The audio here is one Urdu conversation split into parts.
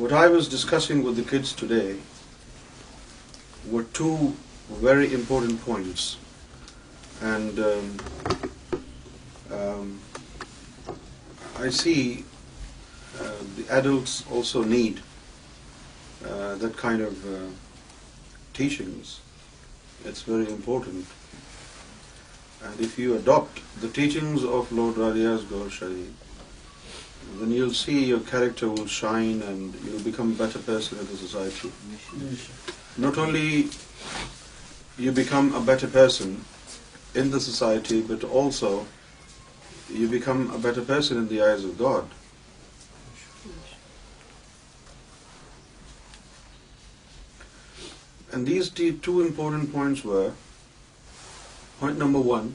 What I was discussing with the kids today were two very important points, and um, um, I see uh, the adults also need uh, that kind of uh, teachings. It's very important. And if you adopt the teachings of Lord Radiya's Gaur Sharif, when you see you character not only society but also you become pleasing God these two important points number one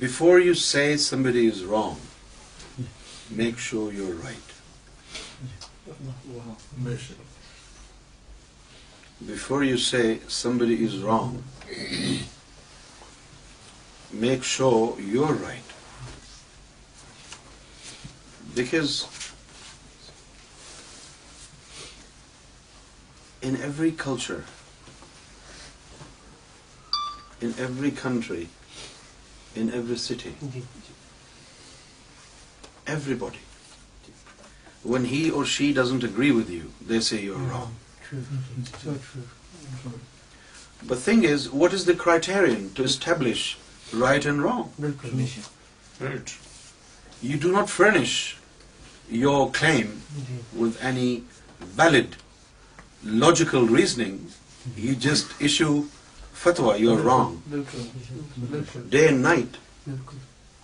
Before you say somebody is wrong, make sure you're right. Before you say somebody is wrong, make sure you're right. Because in every culture, in every country, in every city. Everybody. When he or she doesn't agree with you, they say you're wrong. True. So true. But thing is, what is the criterion to establish right and wrong? Right. You do not furnish your claim with any valid logical reasoning. You just issue Fatwa, you are wrong. Day and night.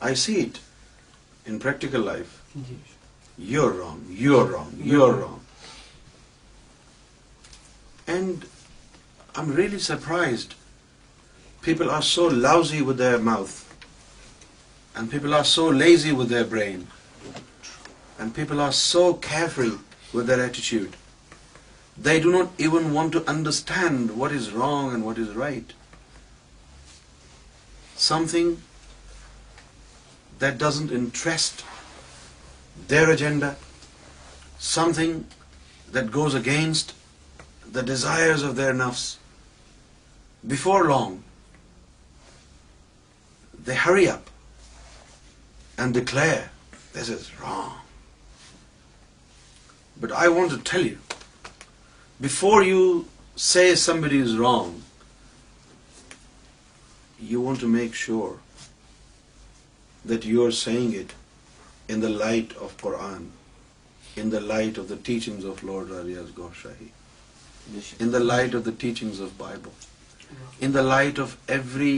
I see it in practical life. You are wrong, you are wrong, you are wrong. And I'm really surprised. People are so lousy with their mouth. And people are so lazy with their brain. And people are so carefree with their attitude. They do not even want to understand what is wrong and what is right. Something that doesn't interest their agenda, something that goes against the desires of their nafs. Before long, they hurry up and declare, this is wrong. But I want to tell you, before you say somebody is wrong, you want to make sure that you are saying it in the light of Quran, in the light of the teachings of Lord Riyaz Ghaushahi, in the light of the teachings of Bible, in the light of every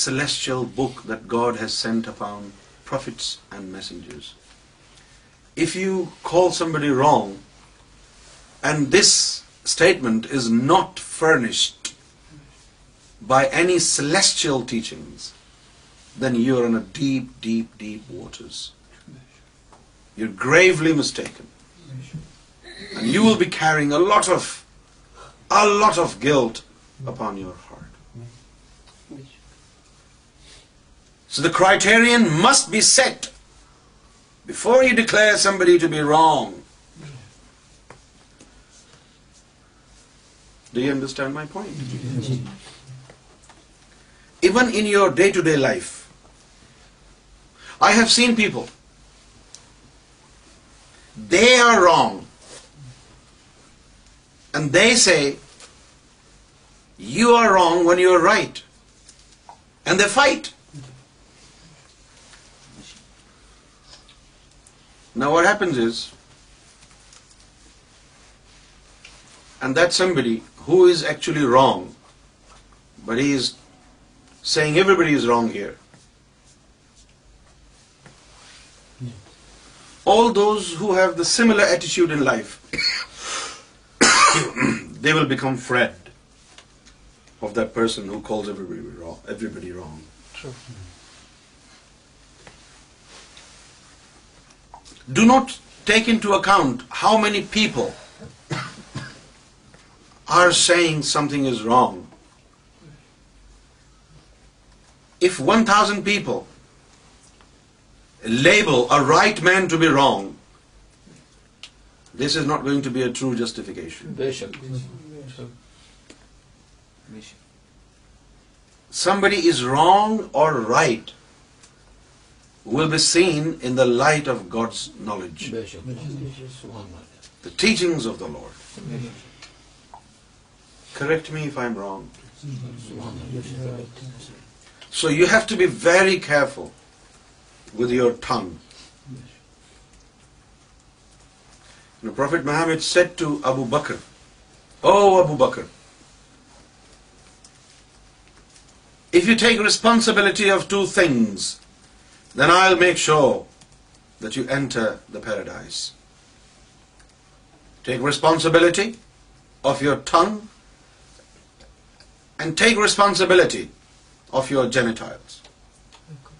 celestial book that God has sent upon prophets and messengers. If you call somebody wrong, and this statement is not furnished by any celestial teachings, then you're in a deep, deep, deep waters. You're gravely mistaken. And you will be carrying a lot of guilt upon your heart. So the criterion must be set before you declare somebody to be wrong. Do you understand my point? Yes. Even in your day-to-day life, I have seen people, they are wrong, and they say, you are wrong when you are right, and they fight. Now what happens is, and that somebody who is actually wrong, but he is saying everybody is wrong here. Yes. All those who have the similar attitude in life, they will become friend of that person who calls everybody wrong. True. Do not take into account how many people are saying something is wrong. If 1,000 people label a right man to be wrong, this is not going to be a true justification. Somebody is wrong or right will be seen in the light of God's knowledge, the teachings of the Lord. So you have to be very cure tongue prophet Muhammad said to Abu Bakr O Abu Bakr if you take responsibility of two things then I will make sure do enter the paradise take responsibility of your tongue and take responsibility of your genitals. Okay.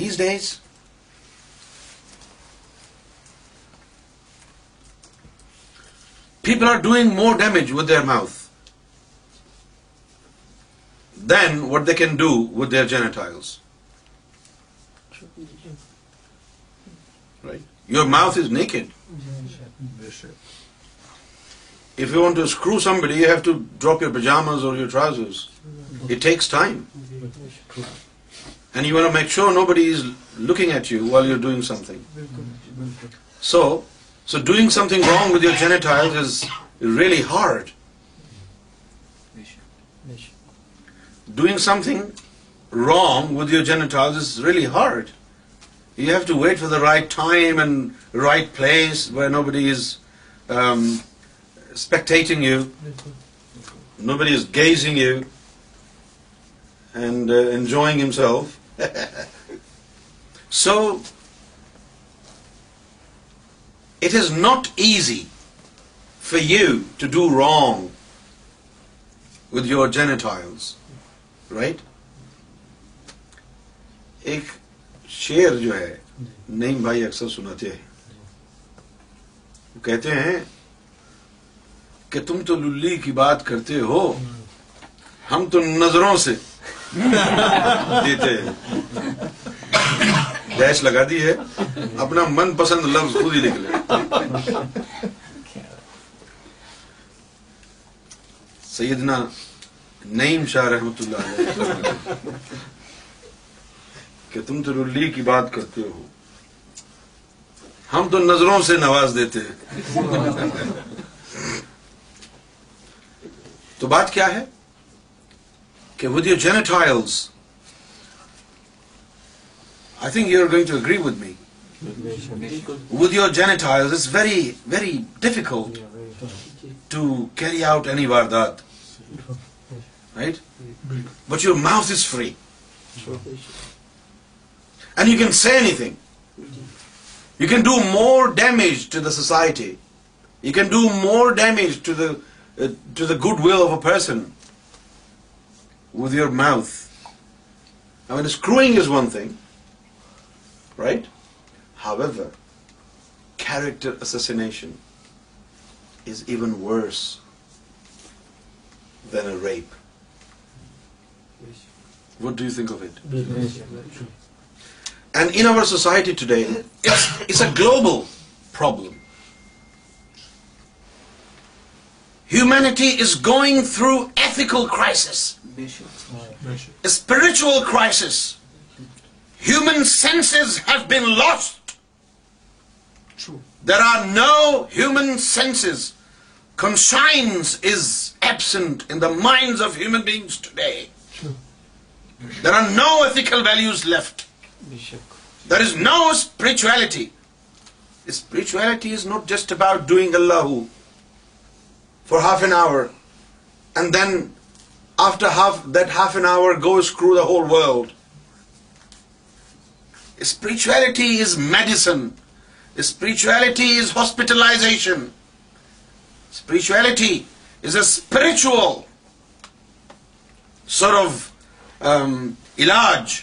These days, people are doing more damage with their mouth than what they can do with their genitals. Your trousers sure nobody looking each you will you doing something so so doing something wrong with your genital high really hard doing something wrong with your genitals is really hard. You have to wait for the right time and right place where nobody is um, spectating you, nobody is gazing you and uh, enjoying himself. So, it is not easy for you to do wrong with your genitals, right? ایک شیر جو ہے نعیم بھائی اکثر سناتے ہیں کہتے ہیں کہ تم تو للی کی بات کرتے ہو ہم تو نظروں سے دیتے ہیں ڈیش لگا دی ہے اپنا من پسند لفظ خود ہی نکلے سیدنا نعیم شاہ رحمت اللہ کہ تم تو رلی کی بات کرتے ہو ہم تو نظروں سے نواز دیتے ہیں تو بات کیا ہے کہ with your genital I think you are going to agree with me with your vein is very very difficult to carry out any واردات right but your mouth is free and you can say anything. You can do more damage to the society. You can do more damage to the uh, goodwill of a person with your mouth. I mean, screwing is one thing, right? However, character assassination is even worse than a rape. What do you think of it? And in our society today, it's a global problem. Humanity is going through ethical crisis, a spiritual crisis. Human senses have been lost. True. There are no human senses. Conscience is absent in the minds of human beings today. True. There are no ethical values left. شکو there is no spirituality spirituality is not just about doing uh for half an hour and then after half an hour goes across the whole world spirituality is medicine spirituality is hospitalization spirituality is a spiritual source of علاج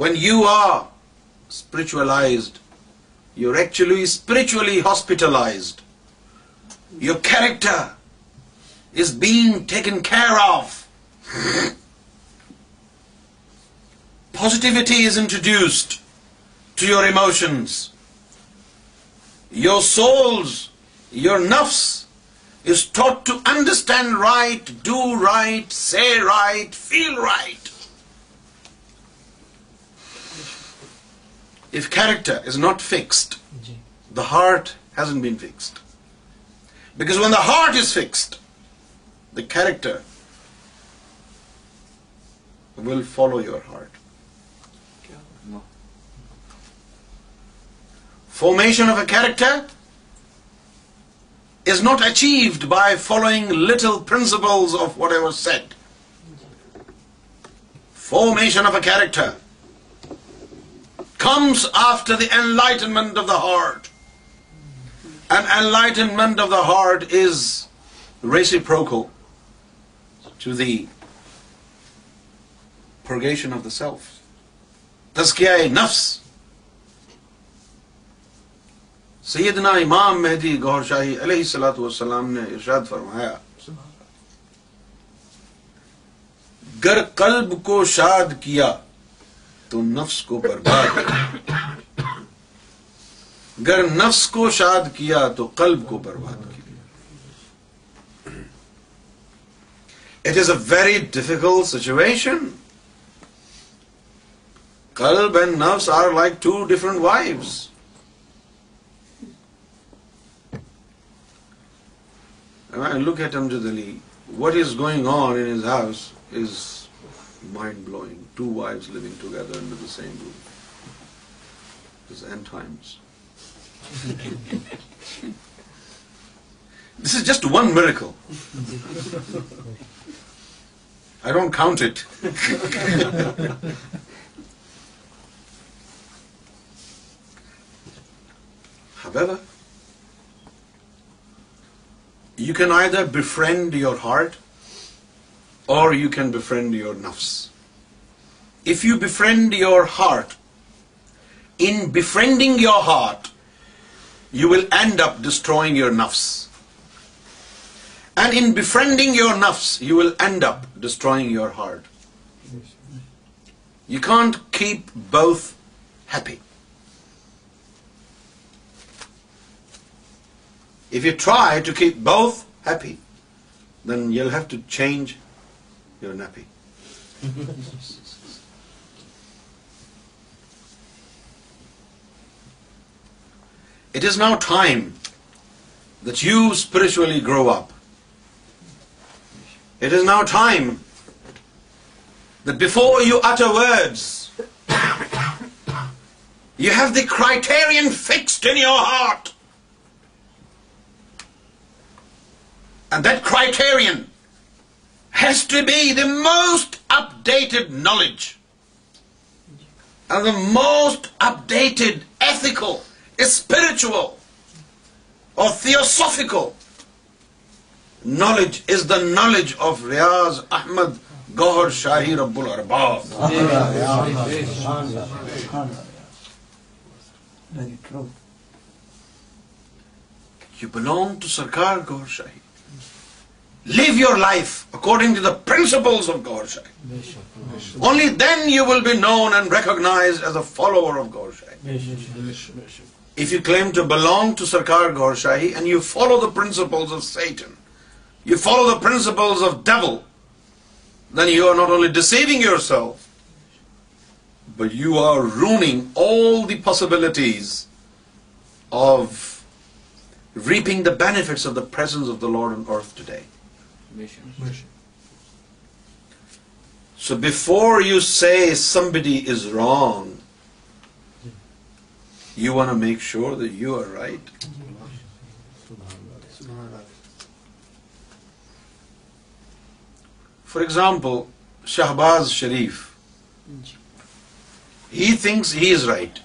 When you are spiritualized, you're actually spiritually hospitalized. Your character is being taken care of. Positivity is introduced to your emotions. Your souls, your nafs is taught to understand right, do right, say right, feel right. If character is not fixed, the heart hasn't been fixed. Because when the heart is fixed, the character will follow your heart. Formation of a character is not achieved by following little principles of whatever said. Formation of a character comes after the enlightenment of the heart. And enlightenment of the heart is reciprocal to the purgation of the self. Taskiya nafs. سیدنا امام مہدی گور شاہی علیہ السلات والسلام نے ارشاد فرمایا گر قلب کو شاد کیا تو نفس کو برباد گر نفس کو شاد کیا تو قلب کو برباد کیا it is a very difficult situation club and نفس are like two different wives look at Amjad Ali what is going on ins is mind blowing two wives لوگ together the same grows in times this is just one میرے کو I don't count it can I the bend your heart اور یو کین بینڈ یور نفس if you befriend your heart unfriending your heart you will end up destroying your نفس اینڈ انفرینڈنگ یور نفس you will end up destroying your heart you can't keep bluff happy if you try to keep bluff happy then you have to change you and happy It is now time that you spiritually grow up. It is now time that before you utter words, you have the criterion fixed in your heart. And that criterion has to be the most updated knowledge and the most updated ethical spiritual اور philosophical knowledge is the knowledge of Riaz Ahmed Gohar Shahi احباب you belong to Sarkar Gohar Shahi live your life according to the principles of Gohar Shahi only then you will be known and recognised as a follower of Gohar Shahi If you claim to belong to Sarkar Ghaur Shahi and you follow the principles of Satan, you follow the principles of devil, then you are not only deceiving yourself, but you are ruining all the possibilities of reaping the benefits of the presence of the Lord on earth today. So before you say somebody is wrong, you want uh make sure do are right for example Shahbaz Sharif he thinks he is right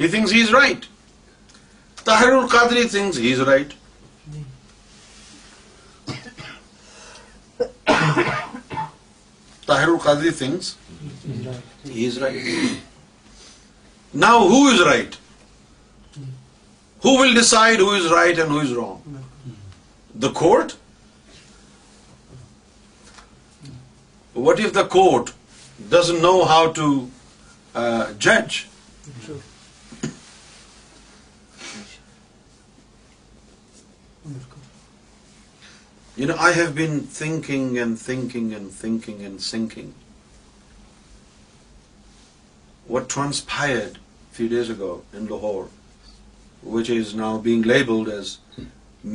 he thinks he is right Tahir al-Qadri thinks he's right Tahir al-Qadri thinks He is right. He is right. Now who is right? Who will decide who is right and who is wrong? The court? What if the court doesn't know how to uh, judge? Sure. You know, I have been thinking and thinking and thinking and thinking what transpired three days ago Lahore which is now being labelled as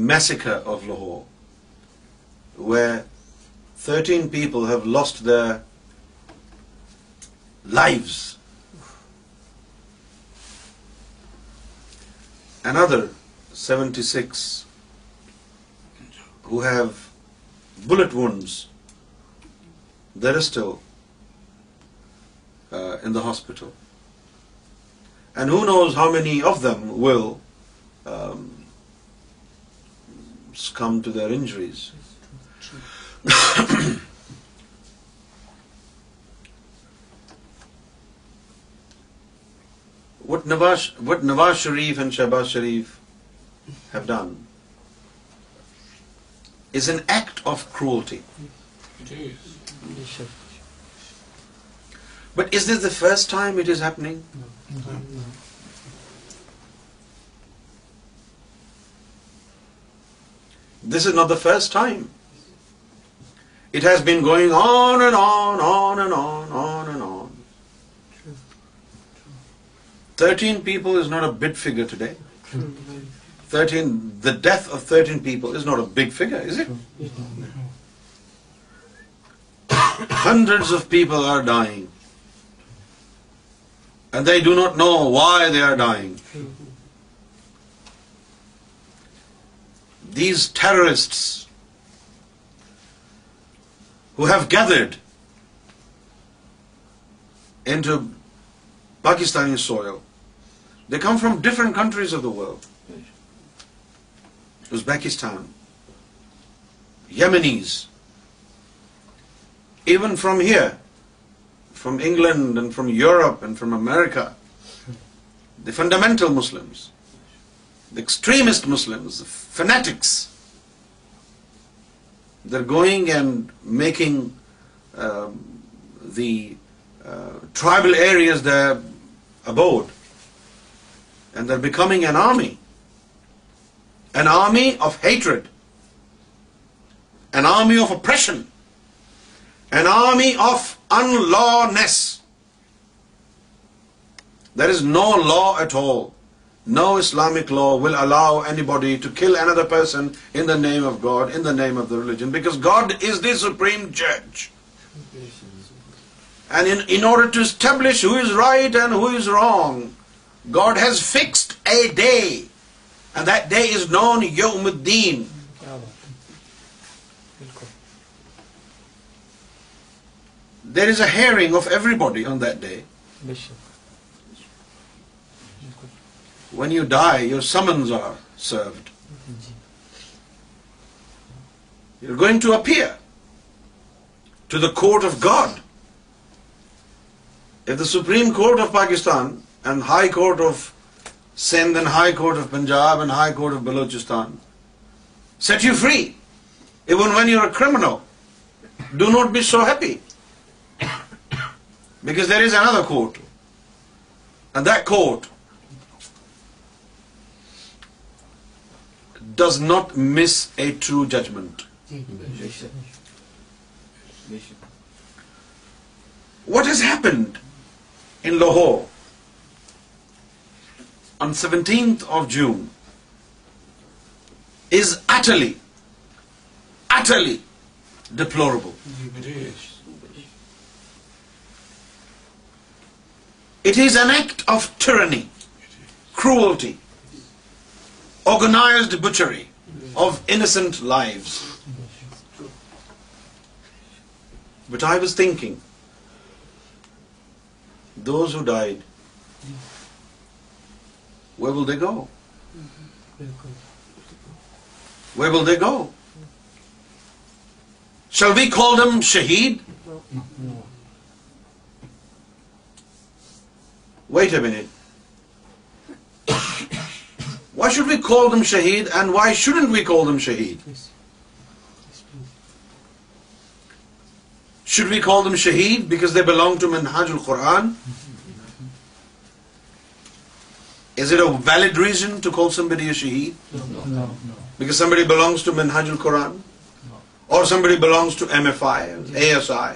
massacre of Lahore where thirteen people have lost the life and other seventy six who have bullet wounds there اسٹ Uh, in the hospital. And who knows how many of them will um, succumb to their injuries. What Nawaz Sharif and Shehbaz Sharif have done is an act of cruelty. But is this the first time it is happening? No. No. This is not the first time. It has been going on and on, on and on, on and on. 13 people is not a big figure today. 13, the death of 13 people is not a big figure, is it? Hundreds of people are dying and they do not know why they are dying. These terrorists who have gathered into Pakistani soil, they come from different countries of the world. Uzbekistan, Yemenis, even from here, from England and from Europe and from America, the fundamental Muslims, the extremist Muslims, the fanatics, they're going and making um, the uh, tribal areas their abode, and they're becoming an army of hatred, an army of oppression, an army of unlawness. There is no law at all. No Islamic law will allow anybody to kill another person in the name of God, in the name of the religion, because God is the supreme judge. And in order to establish who is right and who is wrong, God has fixed a day, and that day is known Yawmuddin. There is hearing of everybody on the when you die your summons are served you going to appear to the court of God at the supreme court of Pakistan Punjab Balochistan set you free even when you are کرو happy Because there is another court, and that court does not miss a true judgment. What has happened in Lahore on 17th of June is utterly deplorable. It is an act of tyranny, cruelty, organized butchery of innocent lives. But I was thinking, those who died, where will they go? Where will they go? Shall we call them shaheed? What why should be call them shaheed and why should be کو شہید should be call them shaheed because they belong to Minhaj-ul Quran is it a valid reason to call somebody shaheed because somebody belongs to Minhaj-ul Quran or belongs to M F I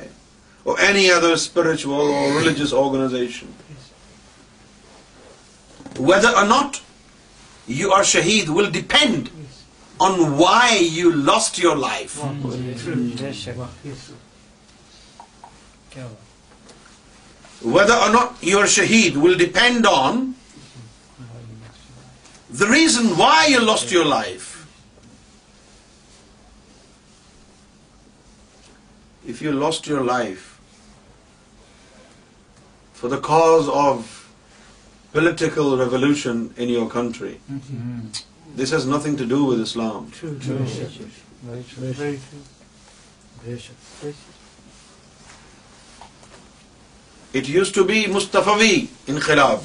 or spiritual religious organisation Whether or not you are shaheed will depend on why you lost your life. Whether or not you are shaheed will depend on the reason why you lost your life. If you lost your life for the cause of political revolution in your country this has nothing to do with Islam it used to be Mustafavi inqilab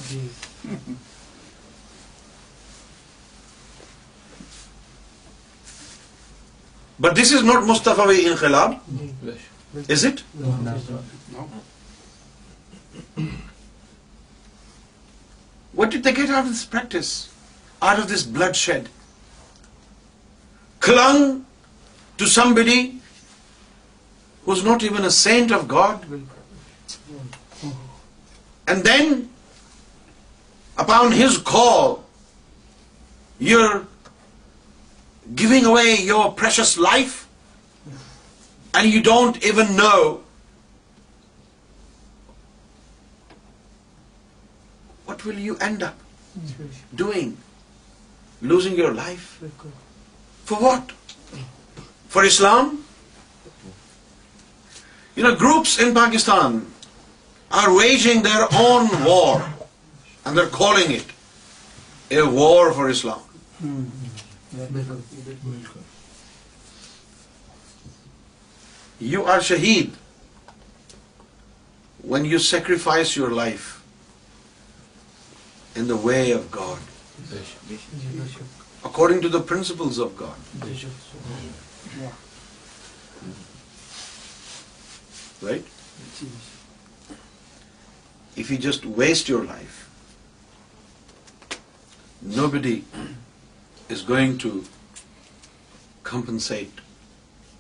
but this is not Mustafavi inqilab is it What did they get out of this practice, out of this bloodshed? Clung to somebody who's not even a saint of God. And then, upon his call, you're giving away your precious life, and you don't even know what will you end up mm. doing? Losing your life? For what? For Islam? You know, groups in Pakistan are waging their own war, and they're calling it a war for Islam. You are shaheed when you sacrifice your life in the way of God, according to the principles of God. Right? If you just waste your life, nobody is going to compensate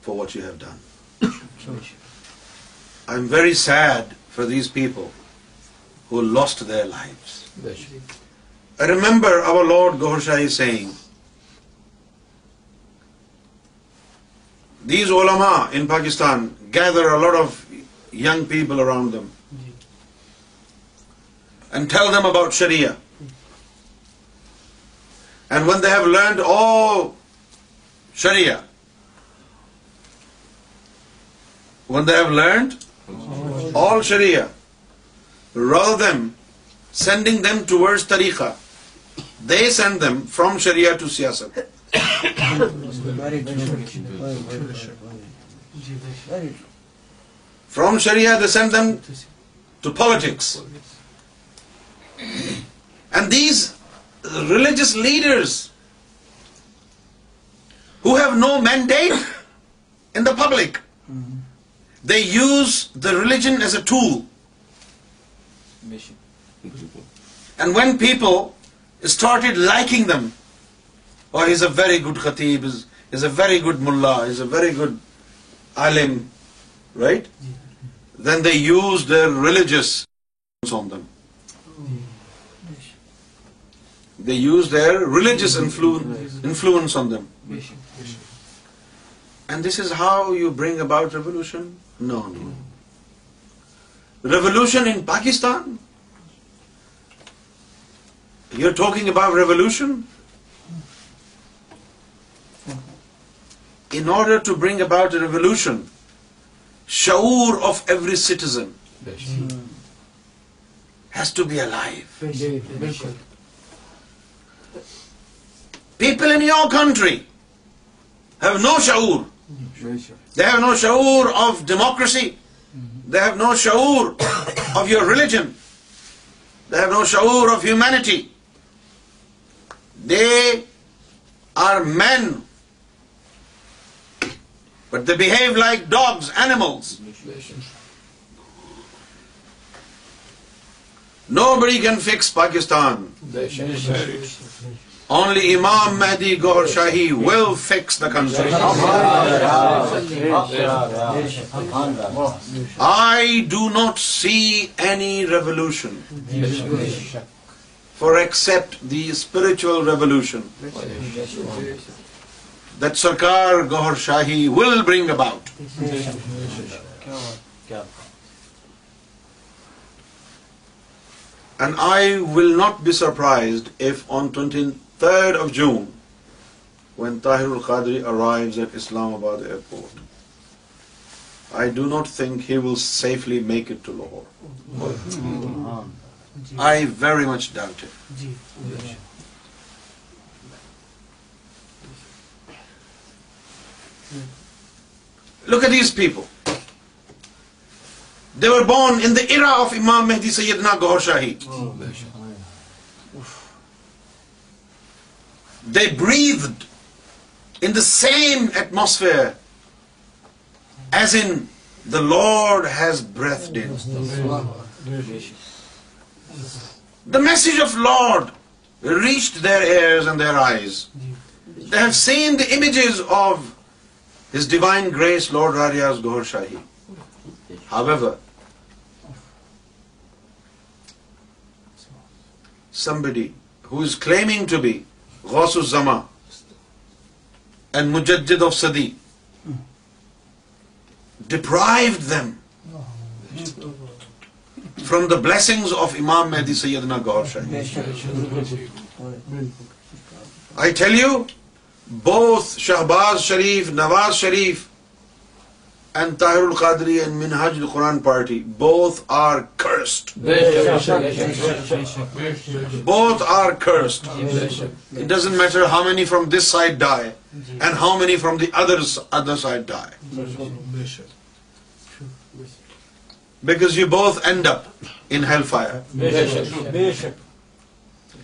for what you have done. I'm very sad for these people who lost their lives. Remember our Lord Gohar Shah saying these ulama in Pakistan gather a lot of young people around them and tell them about Sharia and when they have learned all Sharia when they have learned all Sharia rule them sending them toward tariqa they send them from Sharia to siyasat from Sharia they send them to politics and these religious leaders who have no maintain in the public they use the religion as a tool and when people started liking them or is a very good خطیب از a very good mullah is a very good alim right then they use religious on them they use their religious them and this is how you bring about revolution no revolution in Pakistan talking about revolution in order to bring about revolution shaoor of every citizen has to be a life people in your country have no shaoor they have know shaoor of democracy they've no shaoor of your religion they've no shaoor of humanity man but they behave like dogs animals nobody can fix Pakistan only Imam Mahdi Gohar Shahi will fix the conflict I do not see any revolution for accept the spiritual revolution that Sarkar Gaur Shahi will bring about. And I will not be surprised if on 23rd of June, when Tahirul Qadri arrives at Islamabad airport, I do not think he will safely make it to Lahore. I very much doubt look these people they were born in the era of Imam Mahdi Syedna Gohar Shahi they breathed in the same atmosphere as in lord his breath they the message of lord reached their ears and their eyes they've seen the images of his divine grace lord Riaz Gohar Shahi however somebody who is claiming to be غو سما and much of city deprive them from the blessings of Imam Mahdi Syedna Gohar Syed I tell you both Shehbaz Sharif Nawaz Sharif and Tahir Alqadri and القرآن party both are cursed both are cursed it doesn't matter how many from this side die and how many from the other other side die because you both end up in hellfire.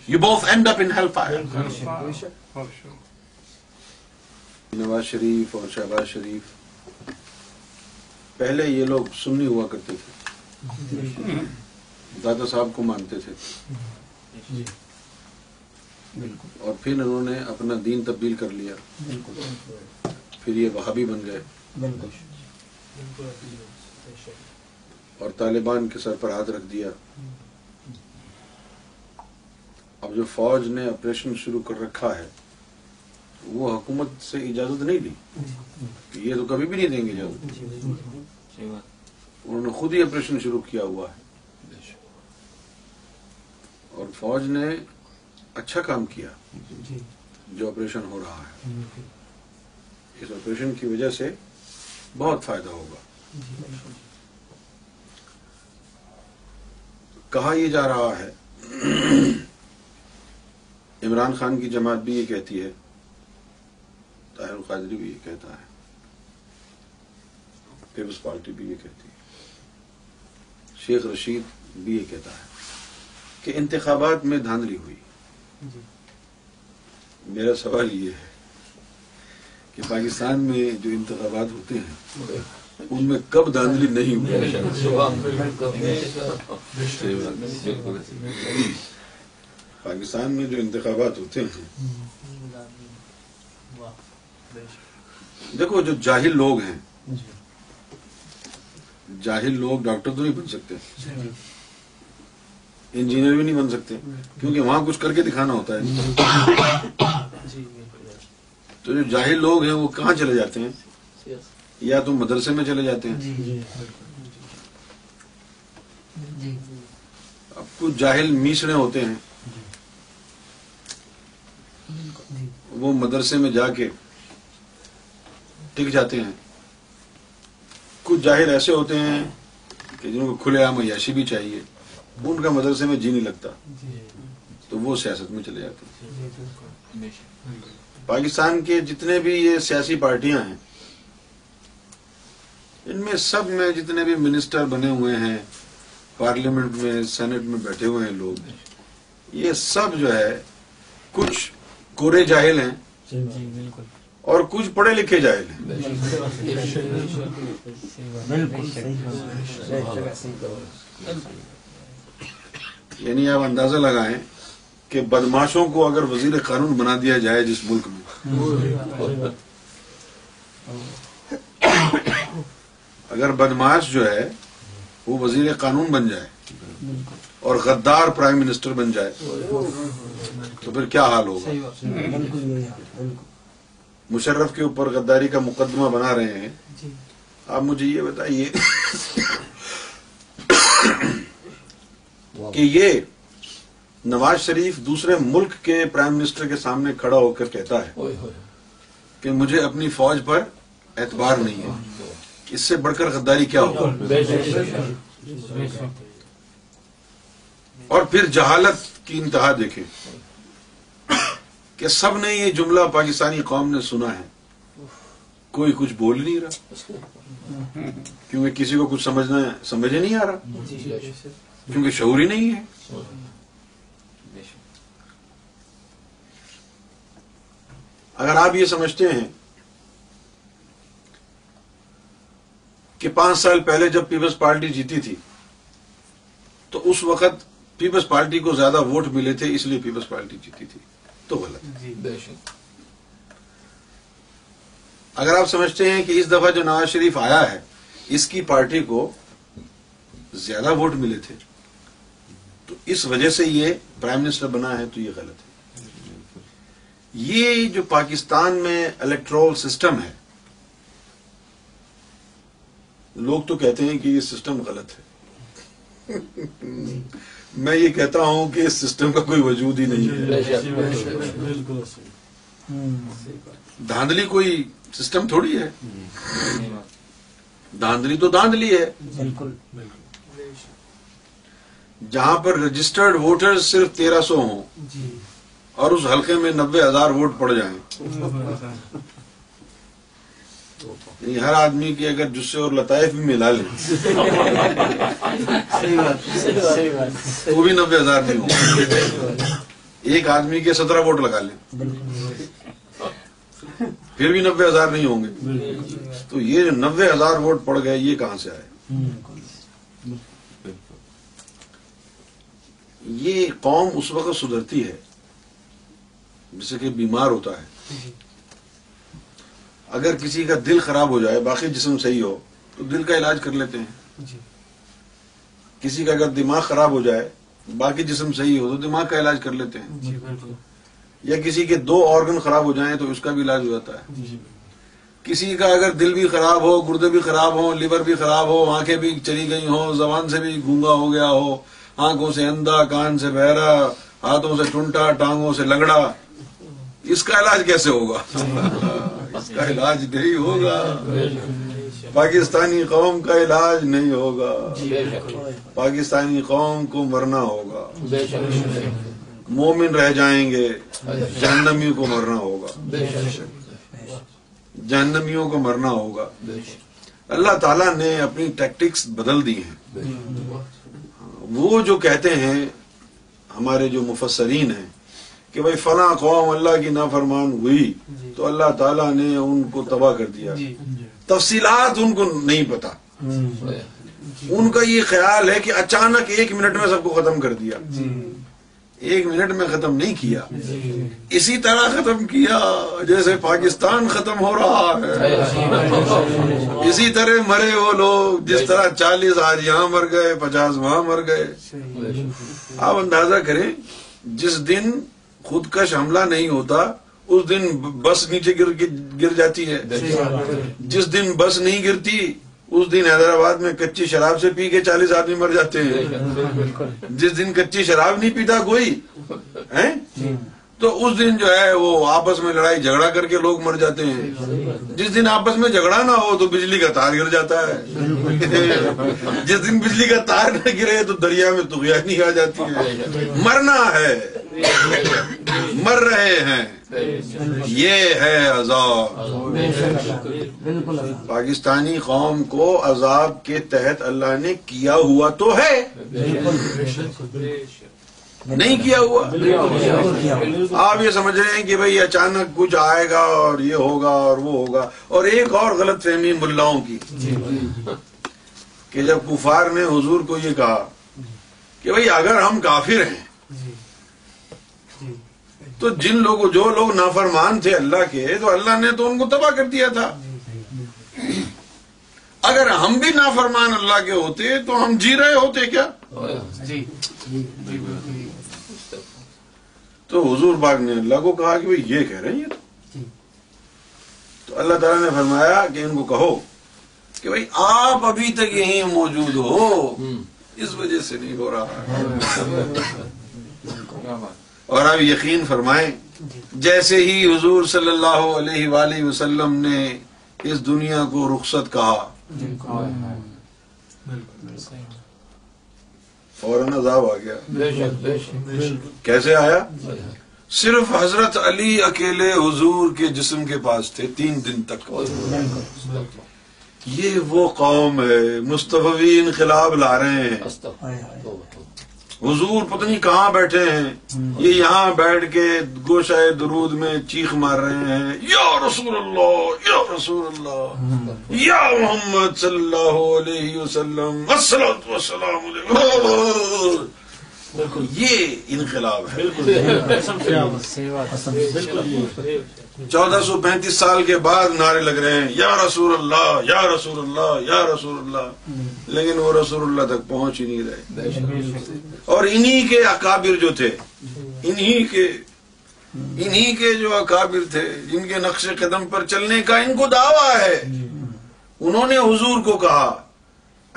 You both end up in hellfire. Nawaz Sharif اور شہباز شریف پہلے یہ لوگ سنی ہوا کرتے تھے دادا صاحب کو مانتے تھے اور پھر انہوں نے اپنا دین تبدیل کر لیا پھر یہ وہابی بن گئے اور طالبان کے سر پر ہاتھ رکھ دیا اب جو فوج نے آپریشن شروع کر رکھا ہے وہ حکومت سے اجازت نہیں لی یہ تو کبھی بھی نہیں دیں گے جی، جی، جی، انہوں نے خود ہی آپریشن شروع کیا ہوا ہے اور فوج نے اچھا کام کیا جو آپریشن ہو رہا ہے اس آپریشن کی وجہ سے بہت فائدہ ہوگا کہا یہ جا رہا ہے عمران خان کی جماعت بھی یہ کہتی ہے طاہر القادری بھی یہ کہتا ہے پیپلس پارٹی بھی یہ کہتی ہے شیخ رشید بھی یہ کہتا ہے کہ انتخابات میں دھاندلی ہوئی جی۔ میرا سوال یہ ہے کہ پاکستان میں جو انتخابات ہوتے ہیں ان میں کب داندلی نہیں ہوئی پاکستان میں جو انتخابات ہوتے ہیں دیکھو جو جاہل لوگ ہیں جاہل لوگ ڈاکٹر تو نہیں بن سکتے انجینئر بھی نہیں بن سکتے کیونکہ وہاں کچھ کر کے دکھانا ہوتا ہے تو جو جاہل لوگ ہیں وہ کہاں چلے جاتے ہیں یا تو مدرسے میں چلے جاتے ہیں جی، جی، جی۔ اب کچھ جاہل میسڑے ہوتے ہیں وہ مدرسے میں جا کے ٹک جاتے ہیں کچھ جاہل ایسے ہوتے ہیں کہ جنہوں کو کھلے عام عیاشی بھی چاہیے ان کا مدرسے میں جی نہیں لگتا تو وہ سیاست میں چلے جاتے ہیں پاکستان کے جتنے بھی یہ سیاسی پارٹیاں ہیں ان میں سب میں جتنے بھی منسٹر بنے ہوئے ہیں پارلیمنٹ میں سینٹ میں بیٹھے ہوئے ہیں لوگ یہ سب جو ہے کچھ کورے جاہل ہیں جی، جی، اور کچھ پڑھے لکھے جاہل ہیں یعنی آپ اندازہ لگائیں کہ بدماشوں کو اگر وزیر قانون بنا دیا جائے جس ملک میں ہاں۔ اگر بدماش جو ہے وہ وزیر قانون بن جائے اور غدار پرائم منسٹر بن جائے تو پھر کیا حال ہوگا مشرف کے اوپر غداری کا مقدمہ بنا رہے ہیں آپ مجھے یہ بتائیے کہ یہ نواز شریف دوسرے ملک کے پرائم منسٹر کے سامنے کھڑا ہو کر کہتا ہے کہ مجھے اپنی فوج پر اعتبار نہیں ہے اس سے بڑھ کر غداری کیا ہوگا اور پھر جہالت کی انتہا دیکھیں کہ سب نے یہ جملہ پاکستانی قوم نے سنا ہے کوئی کچھ بول نہیں رہا کیونکہ کسی کو کچھ سمجھنا سمجھ نہیں آ رہا کیونکہ ہی نہیں ہے اگر آپ یہ سمجھتے ہیں کہ پانچ سال پہلے جب پیپلز پارٹی جیتی تھی تو اس وقت پیپلز پارٹی کو زیادہ ووٹ ملے تھے اس لیے پیپلز پارٹی جیتی تھی تو غلط جی۔ اگر آپ سمجھتے ہیں کہ اس دفعہ جو نواز شریف آیا ہے اس کی پارٹی کو زیادہ ووٹ ملے تھے تو اس وجہ سے یہ پرائم منسٹر بنا ہے تو یہ غلط ہے یہ جو پاکستان میں الیکٹرول سسٹم ہے لوگ تو کہتے ہیں کہ یہ سسٹم غلط ہے میں یہ کہتا ہوں کہ اس سسٹم کا کوئی وجود ہی نہیں ہے دھاندلی کوئی سسٹم تھوڑی ہے دھاندلی تو دھاندلی ہے بالکل جہاں پر رجسٹرڈ ووٹر صرف تیرہ سو ہوں جی۔ اور اس حلقے میں نبے ہزار ووٹ پڑ جائیں یعنی ہر آدمی کی اگر جسے اور لطائف بھی ملا لیں وہ بھی نبے ہزار ایک آدمی کے سترہ ووٹ لگا لیں پھر بھی نبے ہزار نہیں ہوں گے تو یہ جو نبے ہزار ووٹ پڑ گئے یہ کہاں سے آئے یہ قوم اس وقت سدھرتی ہے جیسے کہ بیمار ہوتا ہے اگر کسی کا دل خراب ہو جائے باقی جسم صحیح ہو تو دل کا علاج کر لیتے ہیں جی۔ کسی کا اگر دماغ خراب ہو جائے باقی جسم صحیح ہو تو دماغ کا علاج کر لیتے ہیں جی، یا کسی کے دو آرگن خراب ہو جائیں تو اس کا بھی علاج ہو جاتا ہے جی، کسی کا اگر دل بھی خراب ہو گردے بھی خراب ہو لیور بھی خراب ہو آنکھیں بھی چلی گئی ہو زبان سے بھی گونگا ہو گیا ہو آنکھوں سے اندھا کان سے بہرا ہاتھوں سے ٹونٹا ٹانگوں سے لگڑا اس کا علاج کیسے ہوگا اس کا علاج نہیں ہوگا پاکستانی قوم کا علاج نہیں ہوگا جی، پاکستانی قوم کو مرنا ہوگا مومن رہ جائیں گے جہنمیوں کو مرنا ہوگا جہنمیوں کو مرنا ہوگا اللہ تعالیٰ نے اپنی ٹیکٹکس بدل دی ہیں وہ جو کہتے ہیں ہمارے جو مفسرین ہیں کہ بھائی فلاں قوم اللہ کی نافرمان فرمان ہوئی جی۔ تو اللہ تعالیٰ نے ان کو تباہ کر دیا جی۔ تفصیلات ان کو نہیں پتا جی۔ ان کا یہ خیال ہے کہ اچانک ایک منٹ میں سب کو ختم کر دیا ایک منٹ میں ختم نہیں کیا اسی طرح ختم کیا جیسے پاکستان ختم ہو رہا ہے اسی طرح مرے وہ لوگ جس طرح چالیس آج یہاں مر گئے پچاس وہاں مر گئے آپ اندازہ کریں جس دن خود کش حملہ نہیں ہوتا اس دن بس نیچے گر جاتی ہے جس دن بس نہیں گرتی اس دن حیدرآباد میں کچی شراب سے پی کے چالیس آدمی مر جاتے ہیں جس دن کچی شراب نہیں پیتا کوئی جی۔ تو اس دن جو ہے وہ آپس میں لڑائی جھگڑا کر کے لوگ مر جاتے ہیں جس دن آپس میں جھگڑا نہ ہو تو بجلی کا تار گر جاتا ہے جس دن بجلی کا تار نہ گرے تو دریا میں تغیانی آ جاتی ہے مرنا ہے مر رہے ہیں یہ ہے عذاب پاکستانی قوم کو عذاب کے تحت اللہ نے کیا ہوا تو ہے نہیں کیا ہوا آپ یہ سمجھ رہے ہیں کہ بھئی اچانک کچھ آئے گا اور یہ ہوگا اور وہ ہوگا اور ایک اور غلط فہمی ملاؤں کی کہ جب کفار نے حضور کو یہ کہا کہ بھئی اگر ہم کافر ہیں تو جن لوگوں جو لوگ نافرمان تھے اللہ کے تو اللہ نے تو ان کو تباہ کر دیا تھا اگر ہم بھی نافرمان اللہ کے ہوتے تو ہم جی رہے ہوتے کیا جی۔ تو حضور باغ نے اللہ کو کہا کہ یہ کہہ رہے ہیں جی۔ تو اللہ تعالیٰ نے فرمایا کہ ان کو کہو کہ بھائی آپ ابھی تک یہی موجود ہو اس وجہ سے نہیں ہو رہا اور آپ یقین فرمائیں جیسے ہی حضور صلی اللہ علیہ وآلہ وسلم نے اس دنیا کو رخصت کہا فوراً عذاب آ گیا کیسے آیا صرف حضرت علی اکیلے حضور کے جسم کے پاس تھے تین دن تک یہ وہ قوم ہے مصطفی انقلاب لا رہے ہیں حضور پتہ نہیں کہاں بیٹھے ہیں یہ یہاں بیٹھ کے گوشہ درود میں چیخ مار رہے ہیں یا رسول اللہ یا رسول اللہ یا محمد صلی اللہ علیہ وسلم السلام بالکل یہ انقلاب ہے چودہ سو پینتیس سال کے بعد نعرے لگ رہے ہیں یا رسول اللہ یا رسول اللہ یا رسول اللہ لیکن وہ رسول اللہ تک پہنچ ہی نہیں رہے اور انہی کے اکابر جو تھے انہی کے انہی کے جو اکابر تھے جن کے نقش قدم پر چلنے کا ان کو دعویٰ ہے جی۔ انہوں نے حضور کو کہا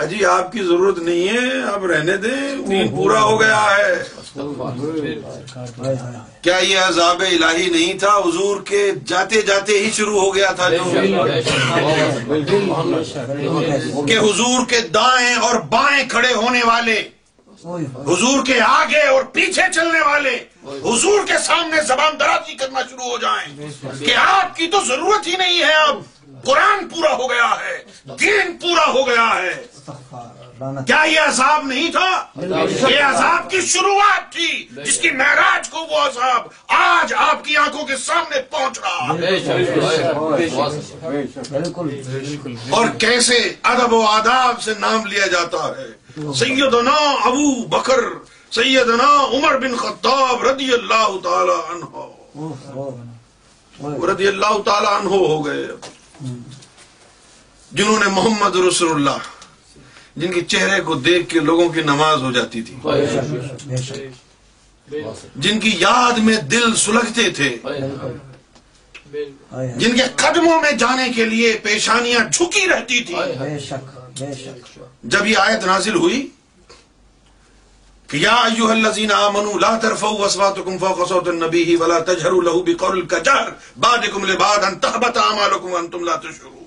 اجی آپ کی ضرورت نہیں ہے آپ رہنے دیں دین پورا ہو گیا ہے کیا یہ عذاب الہی نہیں تھا حضور کے جاتے جاتے ہی شروع ہو گیا تھا کہ حضور کے دائیں اور بائیں کھڑے ہونے والے حضور کے آگے اور پیچھے چلنے والے حضور کے سامنے زبان درازی کرنا شروع ہو جائیں کہ آپ کی تو ضرورت ہی نہیں ہے اب قرآن پورا ہو گیا ہے دین پورا ہو گیا ہے کیا یہ عذاب نہیں تھا یہ عذاب کی شروعات تھی جس کی معراج کو وہ عذاب آج آپ کی آنکھوں کے سامنے پہنچ رہا اور کیسے ادب و آداب سے نام لیا جاتا ہے سیدنا ابو بکر سیدنا عمر بن خطاب رضی اللہ تعالی عنہ رضی اللہ تعالی عنہ ہو گئے جنہوں نے محمد رسول اللہ جن کے چہرے کو دیکھ کے لوگوں کی نماز ہو جاتی تھی جن کی یاد میں دل سلگتے تھے جن کے قدموں میں جانے کے لیے پیشانیاں جھکی رہتی تھی جب یہ آیت نازل ہوئی کہ یا ایوہ الذین آمنوا لا ترفعوا اصواتکم فوق صوت النبی ولا تجہروا له بقول الكجار بعدکم لبعد ان تحبت اعمالکم وانتم لا تشعرون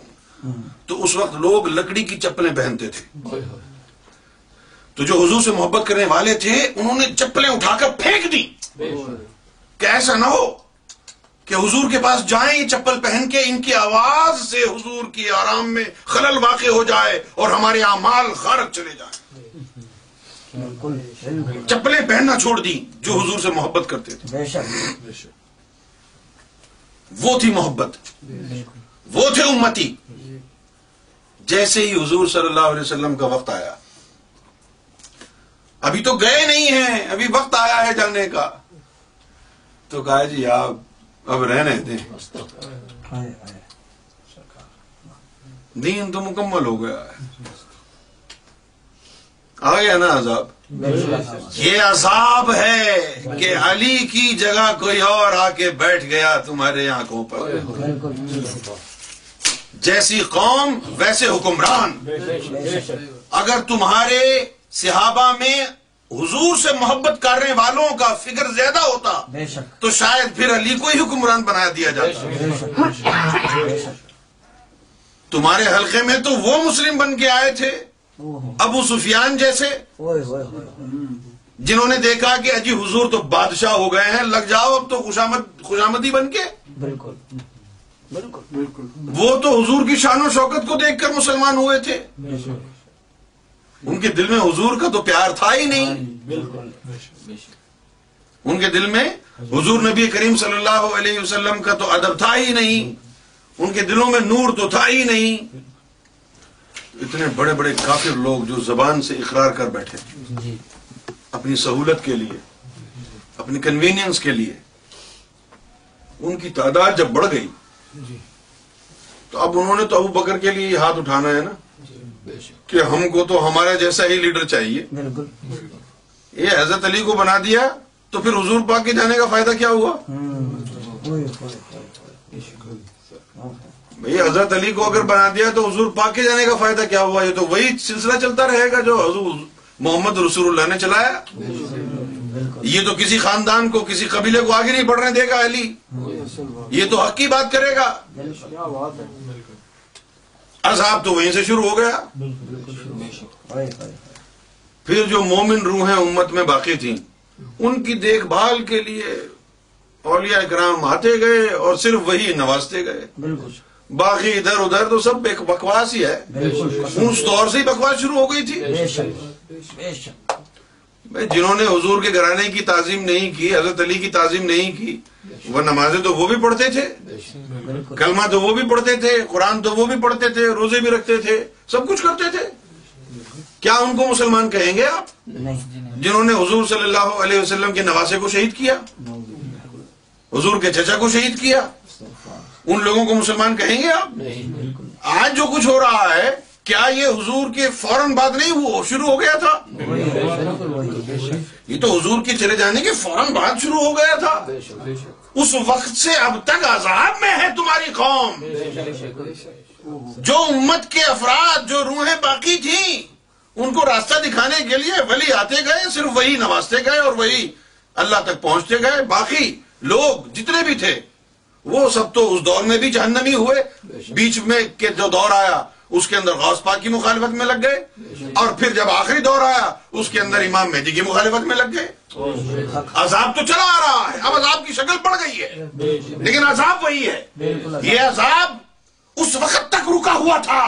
تو اس وقت لوگ لکڑی کی چپلیں پہنتے تھے تو جو حضور سے محبت کرنے والے تھے انہوں نے چپلیں اٹھا کر پھینک دی کہ ایسا نہ ہو کہ حضور کے پاس جائیں یہ چپل پہن کے ان کی آواز سے حضور کی آرام میں خلل واقع ہو جائے اور ہمارے اعمال مال خارج چلے جائیں چپلیں پہننا چھوڑ دی جو حضور سے محبت کرتے تھے وہ تھی محبت وہ تھے امتی جیسے ہی حضور صلی اللہ علیہ وسلم کا وقت آیا ابھی تو گئے نہیں ہیں ابھی وقت آیا ہے جانے کا تو کہا جی آپ اب رہنے دیں دین تو مکمل ہو گیا ہے آ گیا نا عذاب یہ عذاب ہے کہ علی کی جگہ کوئی اور آ کے بیٹھ گیا تمہارے آنکھوں پر جیسی قوم ویسے حکمران اگر تمہارے صحابہ میں حضور سے محبت کرنے والوں کا فکر زیادہ ہوتا تو شاید پھر علی کو ہی حکمران بنا دیا جاتا تمہارے حلقے میں تو وہ مسلم بن کے آئے تھے ابو سفیان جیسے جنہوں نے دیکھا کہ اجی حضور تو بادشاہ ہو گئے ہیں لگ جاؤ اب تو خوشامد خوشامدی بن کے بالکل بالکل بالکل وہ تو حضور کی شان و شوکت کو دیکھ کر مسلمان ہوئے تھے ان کے دل میں حضور کا تو پیار تھا ہی نہیں بالکل ان کے دل میں حضور نبی کریم صلی اللہ علیہ وسلم کا تو ادب تھا ہی نہیں ان کے دلوں میں نور تو تھا ہی نہیں اتنے بڑے بڑے کافر لوگ جو زبان سے اقرار کر بیٹھے اپنی سہولت کے لیے اپنی کنوینئنس کے لیے ان کی تعداد جب بڑھ گئی جی۔ تو اب انہوں نے تو ابو بکر کے لیے ہاتھ اٹھانا ہے نا جی۔ کہ ہم کو تو ہمارا جیسا ہی لیڈر چاہیے یہ حضرت علی کو بنا دیا تو پھر حضور پاک کے جانے کا فائدہ کیا ہوا حضرت علی کو اگر بنا دیا تو حضور پاک کے جانے کا فائدہ کیا ہوا یہ تو وہی سلسلہ چلتا رہے گا جو حضور محمد رسول اللہ نے چلایا یہ تو کسی خاندان کو کسی قبیلے کو آگے نہیں بڑھنے دے گا علی یہ تو حق کی بات کرے گا تو وہیں سے شروع ہو گیا پھر جو مومن روحیں امت میں باقی تھیں ان کی دیکھ بھال کے لیے اولیاء اکرام آتے گئے اور صرف وہی نوازتے گئے بالکل باقی ادھر ادھر تو سب بکواس ہی ہے اس دور سے ہی بکواس شروع ہو گئی تھی جنہوں نے حضور کے گھرانے کی تعظیم نہیں کی حضرت علی کی تعظیم نہیں کی وہ نمازیں تو وہ بھی پڑھتے تھے کلمہ تو وہ بھی پڑھتے تھے قرآن تو وہ بھی پڑھتے تھے روزے بھی رکھتے تھے سب کچھ کرتے تھے کیا ان کو مسلمان کہیں گے آپ جنہوں نے حضور صلی اللہ علیہ وسلم کے نوازے کو شہید کیا حضور کے چچا کو شہید کیا ان لوگوں کو مسلمان کہیں گے آپ آج جو کچھ ہو رہا ہے کیا یہ حضور کے فوراً بعد نہیں شروع ہو گیا تھا یہ تو حضور کے چلے جانے کے فوراً بعد شروع ہو گیا تھا اس وقت سے اب تک عذاب میں ہے تمہاری قوم جو امت کے افراد جو روحیں باقی تھیں ان کو راستہ دکھانے کے لیے ولی آتے گئے صرف وہی نوازتے گئے اور وہی اللہ تک پہنچتے گئے باقی لوگ جتنے بھی تھے وہ سب تو اس دور میں بھی جہنمی ہوئے بیچ میں کے جو دور آیا اس کے اندر غوث پاک کی مخالفت میں لگ گئے اور پھر جب آخری دور آیا اس کے اندر امام مہدی کی مخالفت میں لگ گئے عذاب تو چلا آ رہا ہے اب عذاب کی شکل پڑ گئی ہے لیکن عذاب وہی ہے یہ عذاب اس وقت تک رکا ہوا تھا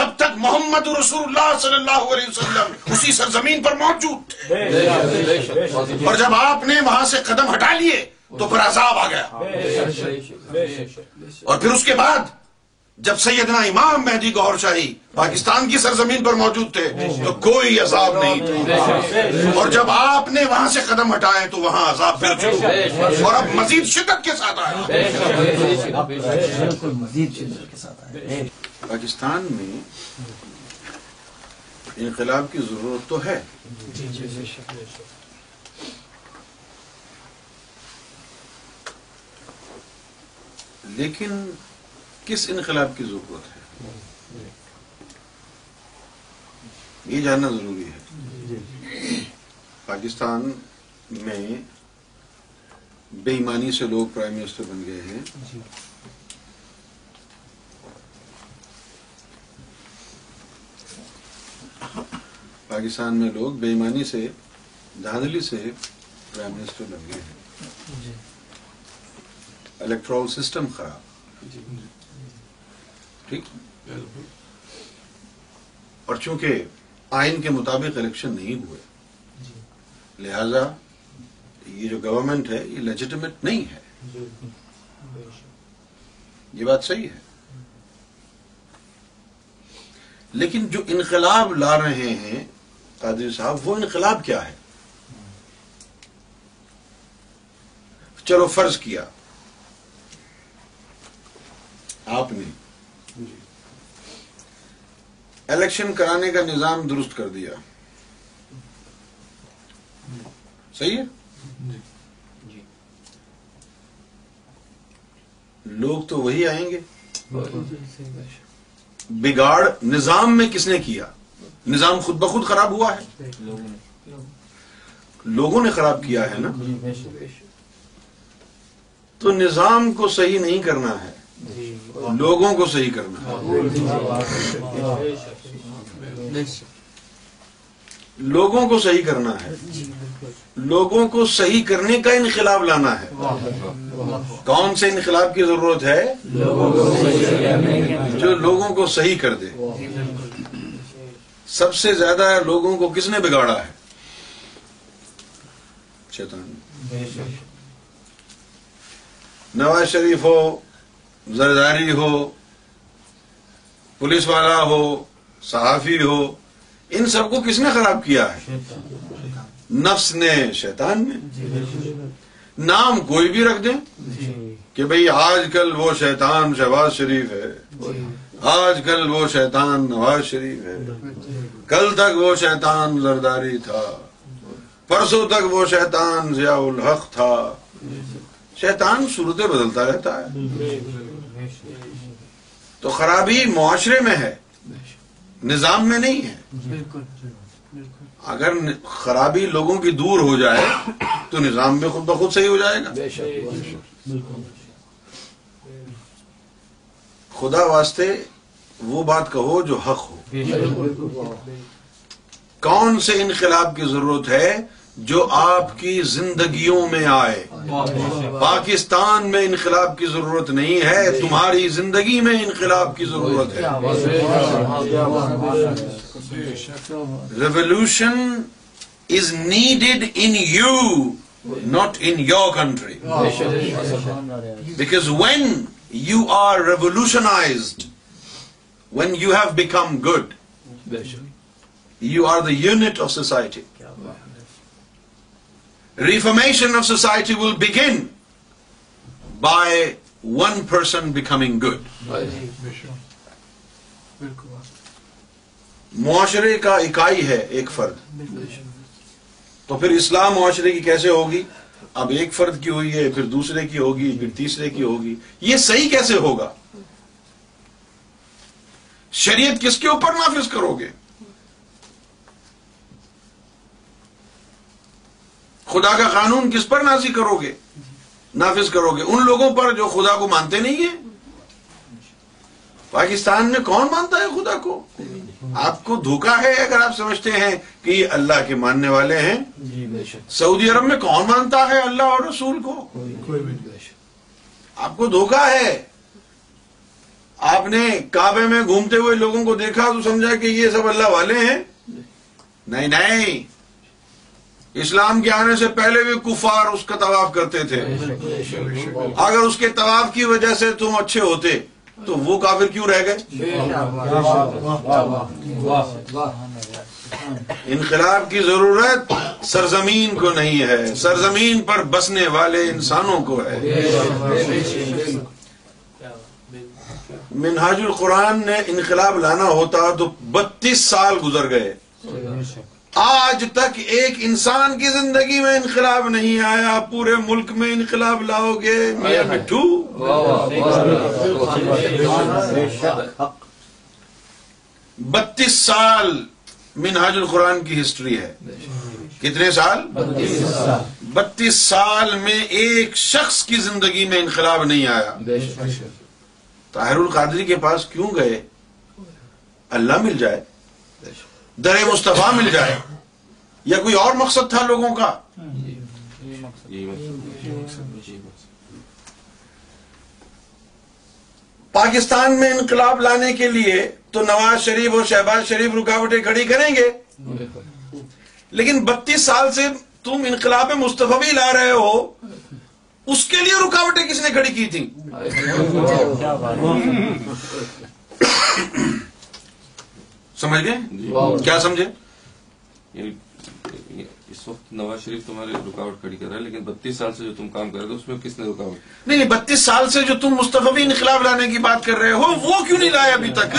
جب تک محمد رسول اللہ صلی اللہ علیہ وسلم اسی سرزمین پر موجود تھے اور جب آپ نے وہاں سے قدم ہٹا لیے تو پھر عذاب آ گیا اور پھر اس کے بعد جب سیدنا امام مہدی گور شاہی پاکستان کی سرزمین پر موجود تھے تو کوئی عذاب نہیں تھا اور جب آپ نے وہاں سے قدم ہٹائے تو وہاں عذاب پھر چکے اور اب مزید شدت کے ساتھ آئے پاکستان میں انقلاب کی ضرورت تو ہے لیکن کس انقلاب کی ضرورت ہے یہ جاننا ضروری ہے جی۔ پاکستان میں بے ایمانی سے لوگ پرائم منسٹر بن گئے ہیں جی۔ پاکستان میں لوگ بے ایمانی سے دھاندلی سے پرائم منسٹر بن گئے ہیں جی۔ الیکٹرول سسٹم خراب ٹھیک اور چونکہ آئین کے مطابق الیکشن نہیں ہوئے جی۔ لہذا یہ جو گورنمنٹ ہے یہ لیجیٹمیٹ نہیں ہے یہ بات صحیح ہے لیکن جو انقلاب لا رہے ہیں قادری صاحب وہ انقلاب کیا ہے چلو فرض کیا آپ نے الیکشن کرانے کا نظام درست کر دیا صحیح ہے جی۔ جی۔ لوگ تو وہی آئیں گے بگاڑ نظام میں کس نے کیا نظام خود بخود خراب ہوا ہے لوگوں نے خراب کیا ہے نا جی، تو نظام کو صحیح نہیں کرنا ہے لوگوں کو صحیح کرنا ہے لوگوں کو صحیح کرنا ہے لوگوں کو صحیح کرنے کا انقلاب لانا ہے کون سے انقلاب کی ضرورت ہے جو لوگوں کو صحیح کر دے سب سے زیادہ لوگوں کو کس نے بگاڑا ہے چیتان نواز شریف ہو زرداری ہو پولیس والا ہو صحافی ہو ان سب کو کس نے خراب کیا ہے نفس نے شیطان نے جی، نام کوئی بھی رکھ دیں جی۔ کہ بھئی آج کل وہ شیطان شہباز شریف ہے جی۔ آج کل وہ شیطان نواز شریف ہے کل تک وہ شیطان زرداری تھا پرسوں تک وہ شیطان ضیاء الحق تھا شیطان صورتیں بدلتا رہتا ہے تو خرابی معاشرے میں ہے نظام میں نہیں ہے بالکل اگر خرابی لوگوں کی دور ہو جائے تو نظام میں خود بخود صحیح ہو جائے گا خدا واسطے وہ بات کہو جو حق ہو کون سے انقلاب کی ضرورت ہے جو آپ کی زندگیوں میں آئے پاکستان میں انقلاب کی ضرورت نہیں ہے تمہاری زندگی میں انقلاب کی ضرورت ہے revolution is needed in you not in your country because when you are revolutionised when you have become good you are the unit of society reformation of society will begin by one person becoming good معاشرے کا اکائی ہے ایک فرد تو پھر اسلام معاشرے کی کیسے ہوگی اب ایک فرد کی ہوئی ہے پھر دوسرے کی ہوگی پھر تیسرے کی ہوگی یہ صحیح کیسے ہوگا شریعت کس کے اوپر نافذ کرو گے خدا کا قانون کس پر نازی کرو گے نافذ کرو گے ان لوگوں پر جو خدا کو مانتے نہیں ہیں پاکستان میں کون مانتا ہے خدا کو آپ کو دھوکا ہے اگر آپ سمجھتے ہیں کہ یہ اللہ کے ماننے والے ہیں جی، سعودی عرب میں کون مانتا ہے اللہ اور رسول کو آپ کو دھوکا ہے آپ نے کعبے میں گھومتے ہوئے لوگوں کو دیکھا تو سمجھا کہ یہ سب اللہ والے ہیں نہیں نہیں اسلام کے آنے سے پہلے بھی کفار اس کا طواف کرتے تھے اگر اس کے طواف کی وجہ سے تم اچھے ہوتے تو وہ کافر کیوں رہ گئے انقلاب کی ضرورت سرزمین کو نہیں ہے سرزمین پر بسنے والے انسانوں کو ہے منہاج القرآن نے انقلاب لانا ہوتا تو بتیس سال گزر گئے آج تک ایک انسان کی زندگی میں انقلاب نہیں آیا پورے ملک میں انقلاب لاؤ گے بتیس سال من القرآن کی ہسٹری ہے کتنے سال بتیس سال میں ایک شخص کی زندگی میں انقلاب نہیں آیا طاہر القادری کے پاس کیوں گئے اللہ مل جائے در مصطفیٰ مل جائے یا کوئی اور مقصد تھا لوگوں کا پاکستان میں انقلاب لانے کے لیے تو نواز شریف اور شہباز شریف رکاوٹیں کھڑی کریں گے لیکن بتیس سال سے تم انقلاب مصطفیٰ بھی لا رہے ہو اس کے لیے رکاوٹیں کس نے کھڑی کی تھی سمجھ گئے کیا سمجھے یعنی اس وقت نواز شریف تمہاری کھڑی کر رہا ہے لیکن بتیس سال سے جو تم کام کر رہے اس میں کس نے رکاوٹ نہیں نہیں بتیس سال سے جو تم انقلاب لانے کی بات کر رہے ہو وہ کیوں نہیں لائے ابھی تک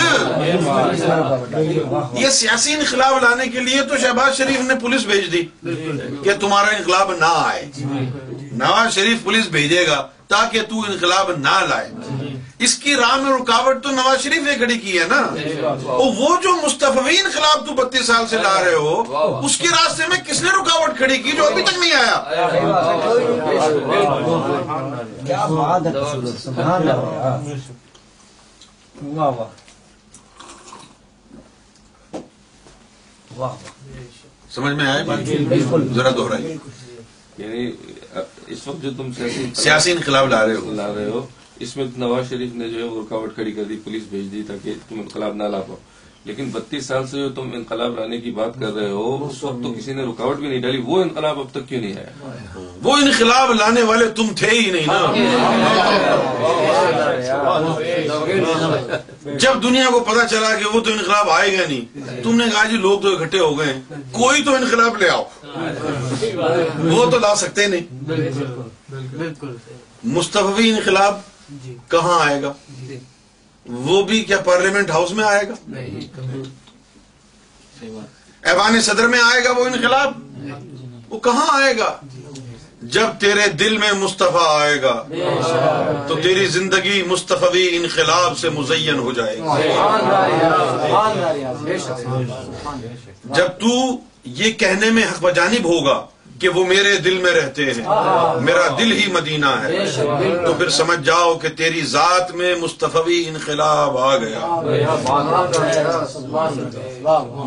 یہ سیاسی انقلاب لانے کے لیے تو شہباز شریف نے پولیس بھیج دی کہ تمہارا انقلاب نہ آئے جی، جی، جی، نواز شریف پولیس بھیجے گا تاکہ تو انقلاب نہ لائے اس کی راہ میں رکاوٹ تو نواز شریف نے کھڑی کی ہے نا وہ جو خلاف تو بتیس سال سے لا رہے ہو اس کے راستے میں کس نے رکاوٹ کھڑی کی جو ابھی تک نہیں آیا سمجھ میں آئے ذرا دوہرائی یعنی اس وقت جو تم سیاسی انقلاب لا رہے لا رہے ہو اس میں نواز شریف نے جو ہے وہ رکاوٹ کھڑی کر دی پولیس بھیج دی تاکہ تم انقلاب نہ لا پاؤ لیکن بتیس سال سے جو تم انقلاب لانے کی بات کر رہے ہو اس وقت تو کسی نے رکاوٹ بھی نہیں ڈالی وہ انقلاب اب تک کیوں نہیں آیا وہ انقلاب لانے والے تم تھے ہی نہیں جب دنیا کو پتا چلا کہ وہ تو انقلاب آئے گا نہیں تم نے کہا جی لوگ تو اکٹھے ہو گئے کوئی تو انقلاب لے آؤ وہ تو لا سکتے نہیں مستفی انقلاب کہاں آئے گا وہ بھی کیا پارلیمنٹ ہاؤس میں آئے گا ایوان صدر میں آئے گا وہ انقلاب وہ کہاں آئے گا جب تیرے دل میں مصطفیٰ آئے گا تو تیری زندگی مصطفی انقلاب سے مزین ہو جائے گا جب تو یہ کہنے میں حق بجانب ہوگا کہ وہ میرے دل میں رہتے ہیں میرا دل ہی مدینہ ہے تو پھر سمجھ جاؤ کہ تیری ذات میں مصطفی انقلاب آ گیا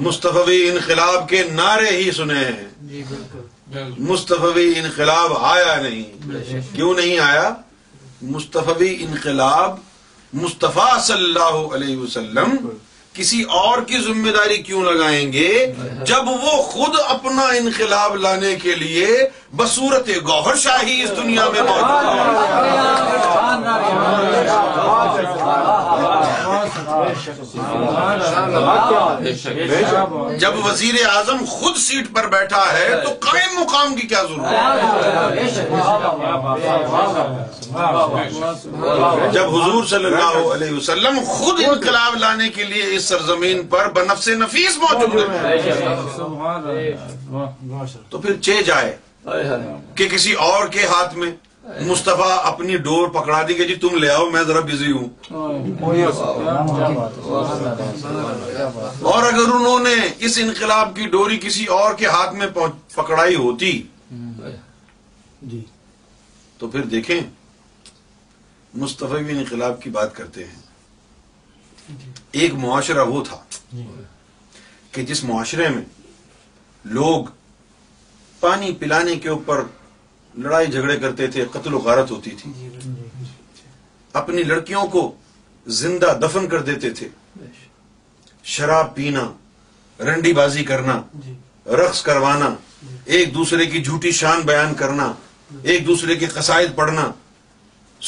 مصطفی انقلاب کے نعرے ہی سنے ہیں مصطفی انقلاب آیا نہیں کیوں نہیں آیا مصطفی انقلاب مصطفیٰ صلی اللہ علیہ وسلم کسی اور کی ذمہ داری کیوں لگائیں گے جب وہ خود اپنا انقلاب لانے کے لیے بصورت گوہر شاہی اس دنیا میں موجود ہے جب وزیر اعظم خود سیٹ پر بیٹھا ہے تو قائم مقام کی کیا ضرورت جب حضور صلی اللہ علیہ وسلم خود انقلاب لانے کے لیے اس سرزمین پر بنفس نفیس موجود تو پھر چے جائے کہ کسی اور کے ہاتھ میں مصطفیٰ اپنی ڈور پکڑا دی کہ جی تم لے آؤ میں ذرا بزی ہوں اور اگر انہوں نے اس انقلاب کی ڈوری کسی اور کے ہاتھ میں پکڑائی ہوتی جی۔ تو پھر دیکھیں مصطفیٰ بھی انقلاب کی بات کرتے ہیں جی۔ ایک معاشرہ وہ تھا جی۔ کہ جس معاشرے میں لوگ پانی پلانے کے اوپر لڑائی جھگڑے کرتے تھے قتل و غارت ہوتی تھی جی، جی، جی، اپنی لڑکیوں کو زندہ دفن کر دیتے تھے شراب پینا رنڈی بازی کرنا رقص کروانا ایک دوسرے کی جھوٹی شان بیان کرنا ایک دوسرے کے قصائد پڑھنا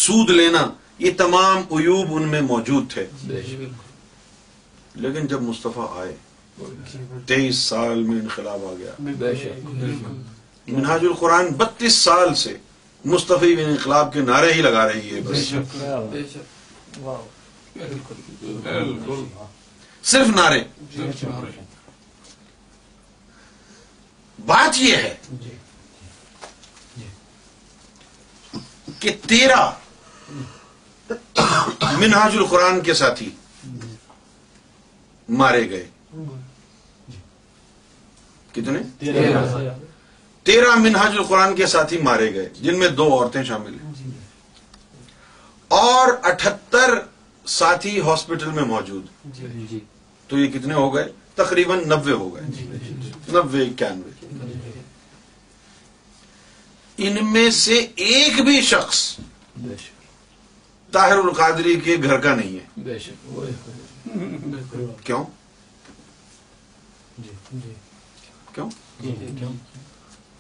سود لینا یہ تمام عیوب ان میں موجود تھے لیکن جب مصطفیٰ آئے تیئیس سال میں انقلاب آ گیا منہاج القرآن بتیس سال سے مصطفی بن انقلاب کے نعرے ہی لگا رہی ہے بس صرف نعرے جی، بات یہ ہے جی۔ جی۔ کہ تیرہ منہاج القرآن کے ساتھی مارے گئے کتنے تیرہ منہج القرآن کے ساتھی مارے گئے جن میں دو عورتیں شامل ہیں جی۔ اور اٹھتر ساتھی ہاسپٹل میں موجود جی۔ جی۔ تو یہ کتنے ہو گئے تقریباً نبے ہو گئے نبے اکیانوے ان میں سے ایک بھی شخص طاہر القادری کے گھر کا نہیں ہے کیوں کیوں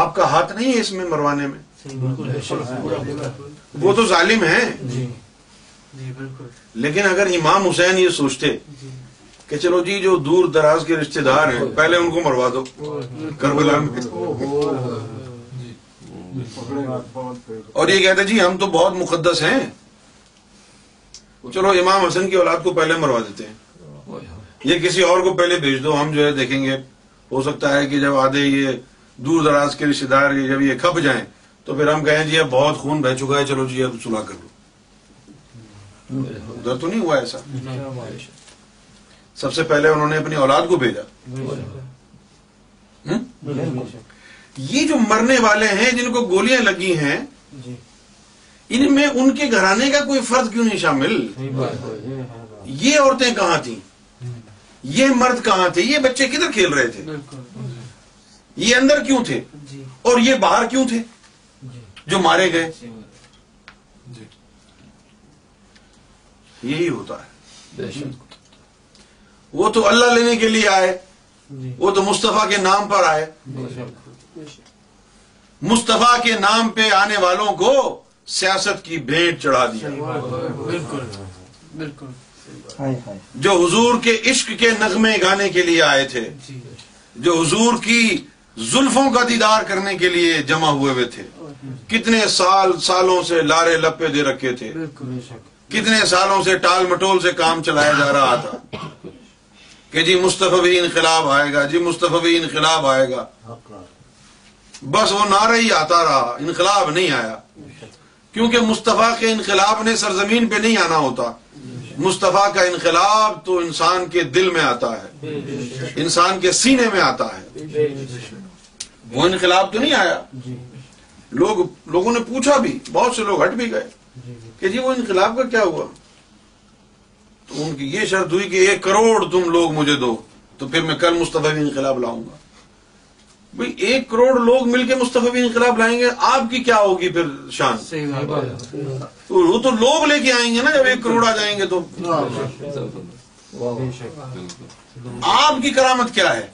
آپ کا ہاتھ نہیں ہے اس میں مروانے میں وہ تو ظالم ہیں جی۔ جی، لیکن اگر امام حسین یہ سوچتے جی۔ کہ چلو جی جو دور دراز کے رشتہ دار ہیں پہلے ان کو مروا دو میں اور یہ کہتے جی ہم تو بہت مقدس ہیں چلو امام حسن کی اولاد کو پہلے مروا دیتے ہیں یہ کسی اور کو پہلے بھیج دو ہم جو ہے دیکھیں گے ہو سکتا ہے کہ جب آدھے یہ دور دراز کے رشتے دار جب یہ کھپ جائیں تو پھر ہم کہیں جی اب بہت خون بہ چکا ہے چلو جی اب سلا کر لو ادھر تو نہیں ہوا ایسا سب سے پہلے انہوں نے اپنی اولاد کو بھیجا یہ جو مرنے والے ہیں جن کو گولیاں لگی ہیں ان میں ان کے گھرانے کا کوئی فرد کیوں نہیں شامل یہ عورتیں کہاں تھیں یہ مرد کہاں تھے یہ بچے کدھر کھیل رہے تھے یہ اندر کیوں تھے جی۔ اور یہ باہر کیوں تھے جی۔ جو مارے گئے جی۔ یہی ہوتا ہے وہ تو اللہ لینے کے لیے آئے وہ تو مصطفیٰ کے نام پر آئے مصطفیٰ کے نام پہ آنے والوں کو سیاست کی بھیٹ چڑھا دیا بالکل بالکل جو حضور کے عشق کے نغمے گانے کے لیے آئے تھے جو حضور کی زلفوں کا دیدار کرنے کے لیے جمع ہوئے ہوئے تھے کتنے سال سالوں سے لارے لپے دے رکھے تھے کتنے سالوں سے ٹال مٹول سے کام چلایا جا رہا تھا کہ جی مصطفی انقلاب آئے گا جی مصطفی انقلاب آئے گا بس وہ نعرہ ہی آتا رہا انقلاب نہیں آیا کیونکہ مصطفیٰ کے انقلاب نے سرزمین پہ نہیں آنا ہوتا مصطفیٰ کا انقلاب تو انسان کے دل میں آتا ہے انسان کے سینے میں آتا ہے وہ انقلاب تو نہیں آیا جی۔ لوگ لوگوں نے پوچھا بھی بہت سے لوگ ہٹ بھی گئے جی، جی۔ کہ جی وہ انقلاب کا کیا ہوا تو ان کی یہ شرط ہوئی کہ ایک کروڑ تم لوگ مجھے دو تو پھر میں کل مستفی انقلاب لاؤں گا بھئی ایک کروڑ لوگ مل کے مستفی انقلاب لائیں گے آپ کی کیا ہوگی پھر شان وہ تو لوگ لے کے آئیں گے نا جب ایک کروڑ آ جائیں گے تو آپ کی کرامت کیا ہے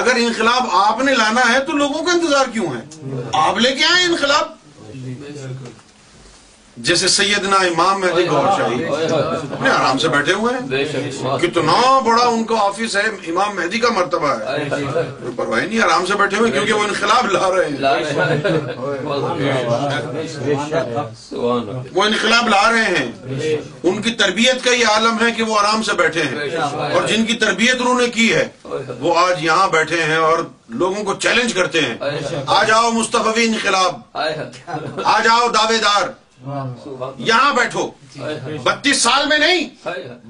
اگر انقلاب آپ نے لانا ہے تو لوگوں کا انتظار کیوں ہے آپ لے کے آئے انقلاب جی، جیسے سیدنا امام مہدی گور چاہیے اپنے آرام سے بیٹھے ہوئے ہیں کتنا بڑا ان کا آفس ہے امام مہدی کا مرتبہ ہے جی۔ کوئی پرواہی نہیں آرام سے بیٹھے ہوئے کیونکہ وہ انقلاب لا رہے ہیں وہ انقلاب لا رہے ہیں ان کی تربیت کا یہ عالم ہے کہ وہ آرام سے بیٹھے ہیں اور جن کی تربیت انہوں نے کی ہے وہ آج یہاں بیٹھے ہیں اور لوگوں کو چیلنج کرتے ہیں جی۔ آج آؤ مستفی انقلاب آ جاؤ دعوے دار یہاں بیٹھو بتیس سال میں نہیں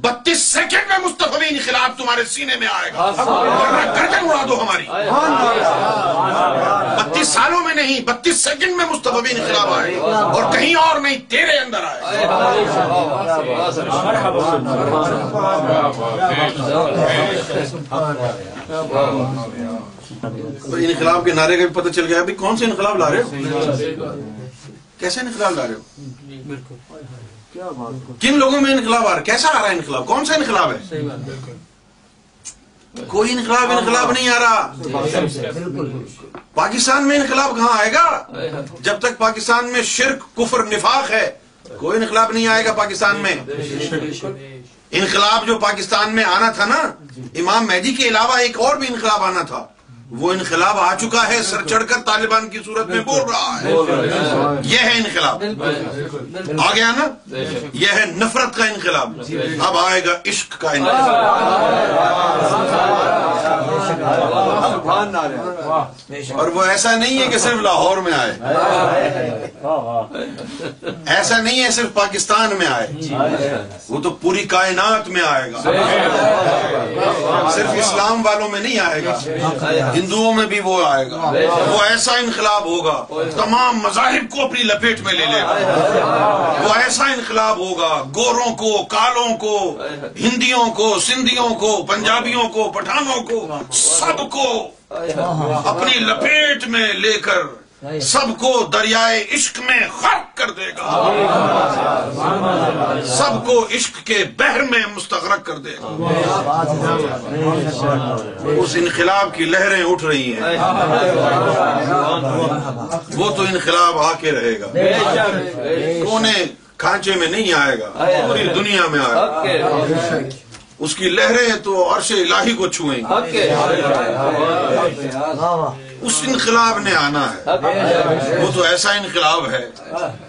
بتیس سیکنڈ میں مستفی انخلا تمہارے سینے میں آئے گا ہاں، ہاں۔ گردن اڑا دو ہماری ہاں، بتیس سالوں میں نہیں بتیس سیکنڈ میں مصطفی انقلاب آئے گا اور کہیں اور نہیں تیرے اندر آئے انقلاب کے نعرے کا بھی پتہ چل گیا ابھی کون سے انقلاب لا رہے کیسے انقلاب لا رہے ہو جی، بالکل کن لوگوں میں انقلاب آ رہا ہے کیسا آ رہا ہے انقلاب کون سا انقلاب ہے کوئی انقلاب انقلاب نہیں آ رہا جی، پاکستان میں انقلاب کہاں آئے گا جب تک پاکستان میں شرک کفر نفاق ہے کوئی انقلاب نہیں آئے گا پاکستان میں انقلاب جو پاکستان میں آنا تھا نا جی۔ امام مہدی کے علاوہ ایک اور بھی انقلاب آنا تھا وہ انقلاب آ چکا ہے سر چڑھ کر طالبان کی صورت میں بول رہا ہے یہ ہے انقلاب آ گیا نا یہ ہے نفرت کا انقلاب اب آئے گا عشق کا انقلاب اور وہ ایسا نہیں ہے کہ صرف لاہور میں آئے ایسا نہیں ہے صرف پاکستان میں آئے وہ تو پوری کائنات میں آئے گا صرف اسلام والوں میں نہیں آئے گا ہندوؤں میں بھی وہ آئے گا وہ ایسا انقلاب ہوگا تمام مذاہب کو اپنی لپیٹ میں لے لے گا وہ ایسا انقلاب ہوگا گوروں کو کالوں کو ہندیوں کو سندھیوں کو پنجابیوں کو پٹھانوں کو سب کو اپنی لپیٹ میں لے کر سب کو دریائے عشق میں غرق کر دے گا سب کو عشق کے بہر میں مستغرق کر دے گا اس انقلاب کی لہریں اٹھ رہی ہیں وہ تو انقلاب آ کے رہے گا کونے کھانچے میں نہیں آئے گا پوری دنیا میں آئے گا اس کی لہریں تو عرش الہی کو چھوئیں گی اس انقلاب نے آنا ہے وہ تو ایسا انقلاب ہے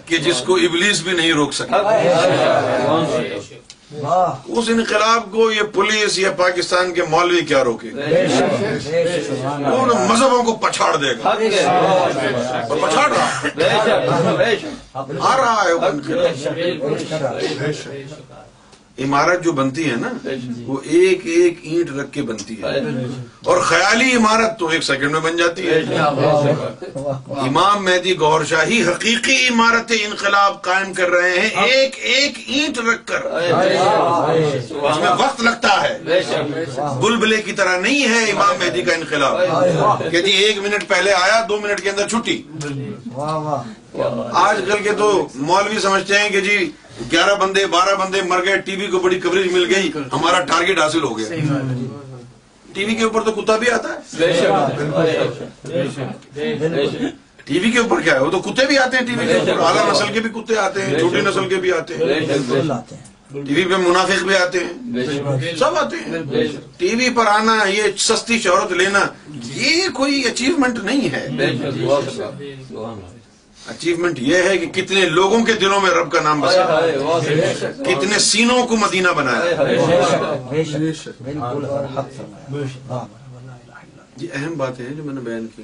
کہ جس کو ابلیس بھی نہیں روک سکتا اس انقلاب کو یہ پولیس یا پاکستان کے مولوی کیا روکے وہ مذہبوں کو پچھاڑ دے گا پچھاڑ رہا آ رہا ہے عمارت جو بنتی ہے نا جی، جی۔ وہ ایک ایک اینٹ رکھ کے بنتی ہے جی، اور خیالی عمارت تو ایک سیکنڈ میں بن جاتی ہے امام مہدی گور شاہی حقیقی عمارت انقلاب قائم کر رہے ہیں ہاں۔ ایک ایک اینٹ رکھ کر اس میں وقت لگتا ہے بلبلے کی طرح نہیں ہے امام مہدی کا انقلاب کہ ایک منٹ پہلے آیا دو منٹ کے اندر چھٹی آج کل کے تو مولوی سمجھتے ہیں کہ جی گیارہ بندے بارہ بندے مر گئے ٹی وی کو بڑی کوریج مل گئی ہمارا ٹارگیٹ حاصل ہو گیا ٹی وی کے اوپر تو کتا بھی آتا ہے ٹی وی کے اوپر کیا ہے وہ تو کتے بھی آتے ہیں ٹی وی کے اوپر اعلیٰ نسل کے بھی کتے آتے ہیں چھوٹی نسل کے بھی آتے ہیں ٹی وی پہ منافق بھی آتے ہیں سب آتے ہیں ٹی وی پر آنا یہ سستی شہرت لینا یہ کوئی اچیومنٹ نہیں ہے اچیومنٹ یہ ہے کہ کتنے لوگوں کے دلوں میں رب کا نام بسا کتنے سینوں کو مدینہ بنایا یہ جی، اہم جو میں نے بیان کی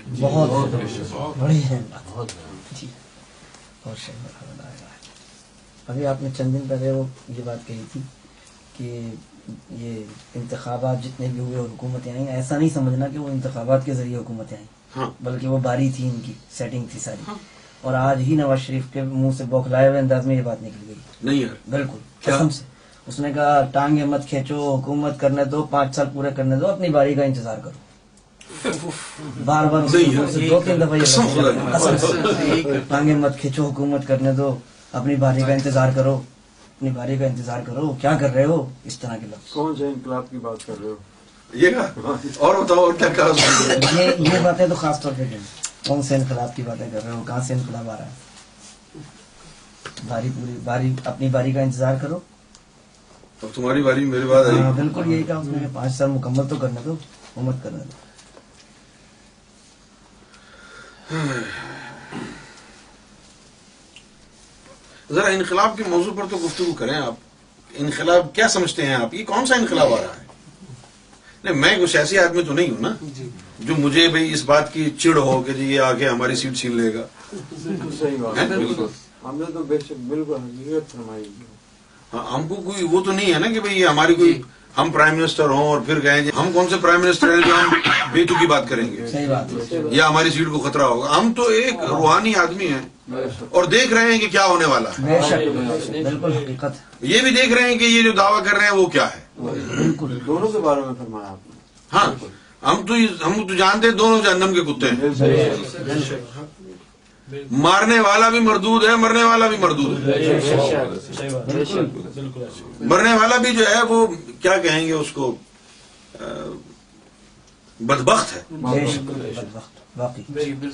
ابھی آپ نے چند دن پہلے وہ یہ بات کہی تھی کہ یہ انتخابات جتنے بھی ہوئے حکومتیں آئیں ایسا نہیں سمجھنا کہ وہ انتخابات کے ذریعے حکومتیں آئیں ہاں۔ بلکہ وہ باری تھی ان کی سیٹنگ تھی ساری ہاں۔ اور آج ہی نواز شریف کے منہ سے بوکھلائے یہ بات نکل گئی نہیں بالکل سے اس نے کہا ٹانگ مت کھینچو حکومت کرنے دو پانچ سال پورے کرنے دو اپنی باری کا انتظار کرو بار بار دو تین دفعہ ٹانگیں مت کھینچو حکومت کرنے دو اپنی باری کا انتظار کرو اپنی باری کا انتظار کرو کیا کر رہے ہو اس طرح کے لفظ کون سے انقلاب کی بات کر رہے ہو یہ اور بتاؤ کیا یہ باتیں تو خاص طور پہ کون سے انقلاب کی باتیں کر رہے ہو کہاں سے انقلاب آ رہا ہے باری پوری باری اپنی باری کا انتظار کرو اب تمہاری باری میرے بعد آئی ہاں، بالکل یہی کام میں پانچ سال مکمل تو کرنے دو امت کرنے دو ذرا انقلاب کے موضوع پر تو گفتگو کریں آپ انقلاب کیا سمجھتے ہیں آپ یہ کون سا انقلاب آ رہا ہے نہیں میں کچھ ایسی آدمی تو نہیں ہوں نا جی۔ جو مجھے اس بات کی چڑ ہو کہ جی یہ آگے ہماری سیٹ چھین لے گا بالکل ہم نے تو ہاں، ہم کوئی وہ تو نہیں ہے نا کہ ہماری کوئی جی۔ ہم پرائم منسٹر ہوں اور پھر کہیں جی ہم کون سے پرائم منسٹر ہیں جو ہم بیٹو کی بات کریں گے یا ہماری سیٹ کو خطرہ ہوگا ہم تو ایک ہاں۔ روحانی آدمی ہیں اور دیکھ رہے ہیں کہ کیا ہونے والا ہے یہ بھی دیکھ رہے ہیں کہ یہ جو دعویٰ کر رہے ہیں وہ کیا ہے دونوں کے بارے میں فرمایا آپ نے ہاں ہم تو ہم جانتے کتے ہیں مارنے والا بھی مردود ہے مرنے والا بھی مردود ہے مرنے والا بھی جو ہے وہ کیا کہیں گے اس کو بدبخت ہے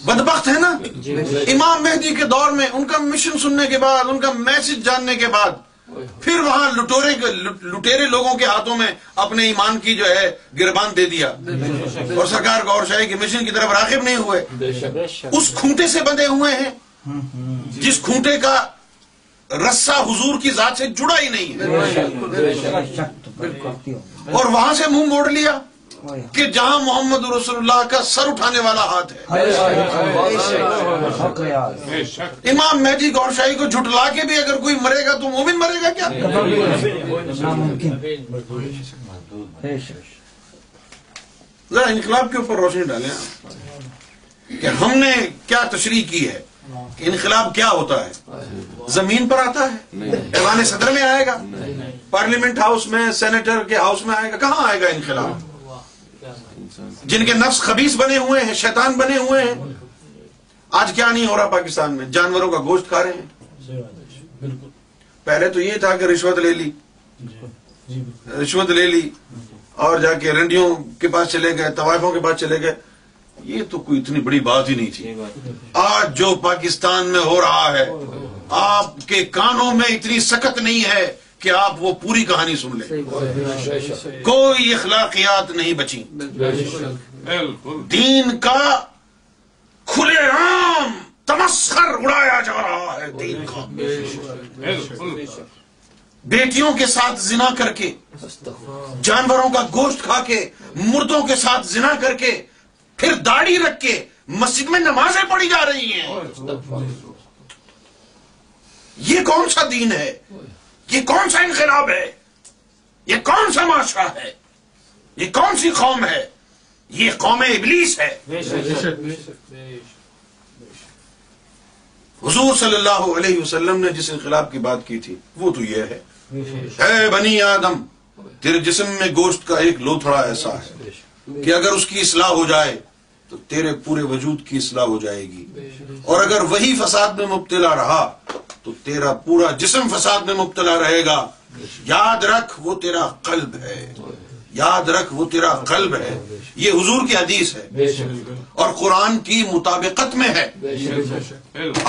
بدبخت ہے نا جی، جی۔ امام مہدی کے دور میں ان کا مشن سننے کے بعد ان کا میسج جاننے کے بعد پھر وہاں لٹورے لوگوں کے ہاتھوں میں اپنے ایمان کی جو ہے گربان دے دیا اور سرکار گور شاہی کی مشن کی طرف راغب نہیں ہوئے اس کھونٹے سے بندے ہوئے ہیں جس کھونٹے کا رسا حضور کی ذات سے جڑا ہی نہیں ہے اور وہاں سے منہ موڑ لیا کہ جہاں محمد رسول اللہ کا سر اٹھانے والا ہاتھ ہے امام مہدی گور شاہی کو جھٹلا کے بھی اگر کوئی مرے گا تو مومن مرے گا کیا ذرا انقلاب کے اوپر روشنی ڈالیں کہ ہم نے کیا تشریح کی ہے کہ انقلاب کیا ہوتا ہے زمین پر آتا ہے ایوان صدر میں آئے گا پارلیمنٹ ہاؤس میں سینیٹر کے ہاؤس میں آئے گا کہاں آئے گا انقلاب جن کے نفس خبیص بنے ہوئے ہیں شیطان بنے ہوئے ہیں آج کیا نہیں ہو رہا پاکستان میں جانوروں کا گوشت کھا رہے ہیں پہلے تو یہ تھا کہ رشوت لے لی جی۔ رشوت لے لی اور جا کے رنڈیوں کے پاس چلے گئے طوائفوں کے پاس چلے گئے یہ تو کوئی اتنی بڑی بات ہی نہیں تھی آج جو پاکستان میں ہو رہا ہے آپ کے کانوں میں اتنی سکت نہیں ہے کہ آپ وہ پوری کہانی سن لیں کوئی اخلاقیات نہیں بچی دین کا کھلے عام تمسخر اڑایا جا رہا ہے دین کا بیٹیوں کے ساتھ زنا کر کے جانوروں کا گوشت کھا کے مردوں کے ساتھ زنا کر کے پھر داڑھی رکھ کے مسجد میں نمازیں پڑی جا رہی ہیں یہ کون سا دین ہے یہ کون سا انقلاب ہے یہ کون سا معاشرہ ہے یہ کون سی قوم ہے یہ قوم ابلیس ہے حضور صلی اللہ علیہ وسلم نے جس انقلاب کی بات کی تھی وہ تو یہ ہے اے بنی آدم تیرے جسم میں گوشت کا ایک لو ایسا ہے کہ اگر اس کی اصلاح ہو جائے تو تیرے پورے وجود کی اصلاح ہو جائے گی اور اگر وہی فساد میں مبتلا رہا تو تیرا پورا جسم فساد میں مبتلا رہے گا یاد رکھ وہ تیرا قلب ہے یاد رکھ وہ تیرا قلب ہے یہ حضور کی حدیث ہے اور قرآن کی مطابقت میں ہے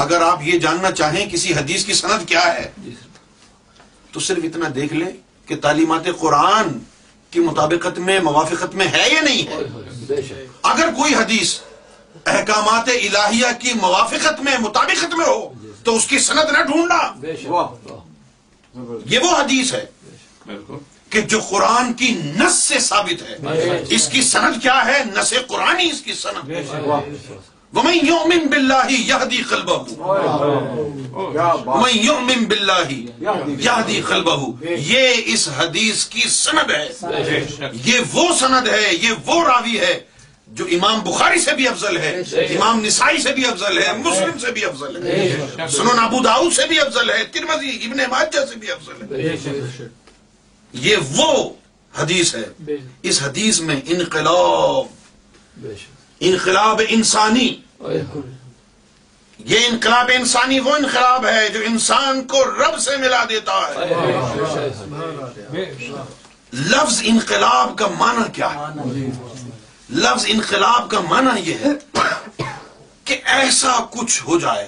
اگر آپ یہ جاننا چاہیں کسی حدیث کی سند کیا ہے تو صرف اتنا دیکھ لیں کہ تعلیمات قرآن کی مطابقت میں موافقت میں ہے یا نہیں ہے اگر کوئی حدیث احکامات الہیہ کی موافقت میں مطابقت میں ہو تو اس کی سند نہ ڈھونڈنا یہ وہ حدیث ہے کہ جو قرآن کی نس سے ثابت ہے اس کی سند کیا ہے نس قرآنی اس کی سند وَمَنْ يُؤْمِن بِاللَّهِ يَهْدِي قَلْبَهُ وَمَنْ يُؤْمِن بِاللَّهِ يَهْدِي قَلْبَهُ یہ اس حدیث کی سند ہے یہ وہ سند ہے یہ وہ راوی ہے جو امام بخاری سے بھی افضل ہے امام نسائی سے بھی افضل ہے مسلم سے بھی افضل ہے سننا داؤد سے بھی افضل ہے ترمزی ابن ماجہ سے بھی افضل ہے یہ وہ حدیث ہے اس حدیث میں انقلاب انقلاب انسانی یہ انقلاب انسانی وہ انقلاب ہے جو انسان کو رب سے ملا دیتا ہے لفظ انقلاب کا معنی کیا ہے لفظ انقلاب کا معنی یہ ہے کہ ایسا کچھ ہو جائے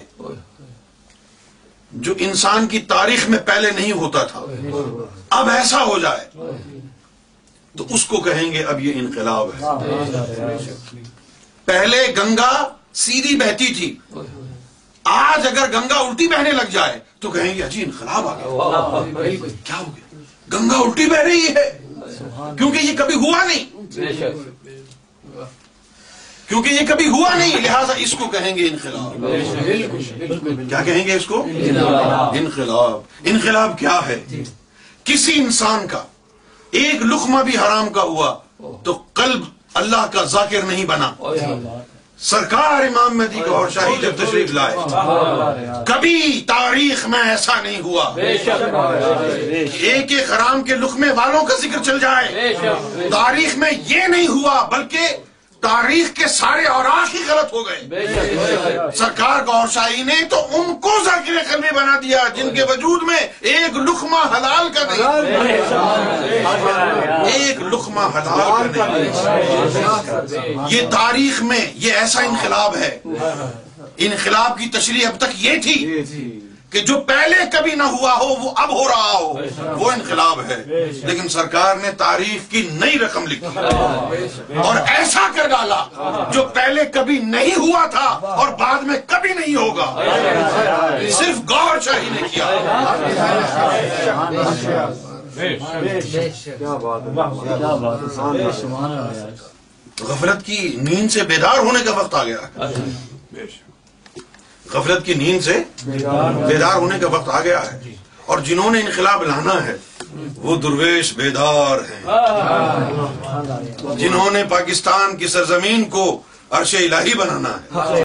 جو انسان کی تاریخ میں پہلے نہیں ہوتا تھا اب ایسا ہو جائے تو اس کو کہیں گے اب یہ انقلاب ہے پہلے گنگا سیدھی بہتی تھی آج اگر گنگا الٹی بہنے لگ جائے تو کہیں گے اجی انقلاب آ گیا کیا ہو گیا گنگا الٹی بہ رہی ہے کیونکہ یہ کبھی ہوا نہیں کیونکہ یہ کبھی ہوا نہیں لہٰذا اس کو کہیں گے انقلاب کیا کہیں گے اس کو انقلاب انقلاب کیا ہے کسی انسان کا ایک لخمہ بھی حرام کا ہوا تو قلب اللہ کا ذاکر نہیں بنا سرکار امام مہدی کا اور شاہی جب تشریف لائے کبھی تاریخ میں ایسا نہیں ہوا ایک ایک حرام کے لخمے والوں کا ذکر چل جائے تاریخ میں یہ نہیں ہوا بلکہ تاریخ کے سارے اوراق ہی غلط ہو گئے سرکار شاہی نے تو ان کو ذاکر قلبی بنا دیا جن کے وجود میں ایک لخمہ حلال کا نہیں ایک حلال کا نہیں یہ تاریخ میں یہ ایسا انقلاب ہے انقلاب کی تشریح اب تک یہ تھی کہ جو پہلے کبھی نہ ہوا ہو وہ اب ہو رہا ہو وہ انقلاب ہے لیکن سرکار نے تعریف کی نئی رقم لکھی اور ایسا کر ڈالا جو پہلے کبھی نہیں ہوا تھا اور بعد میں کبھی نہیں ہوگا صرف گور شاہی نے کیا غفلت کی نیند سے بیدار ہونے کا وقت آ گیا غفلت کی نیند سے بیدار ہونے کا وقت آ گیا ہے اور جنہوں نے انقلاب لانا ہے وہ درویش بیدار ہیں جنہوں نے پاکستان کی سرزمین کو عرش الہی بنانا ہے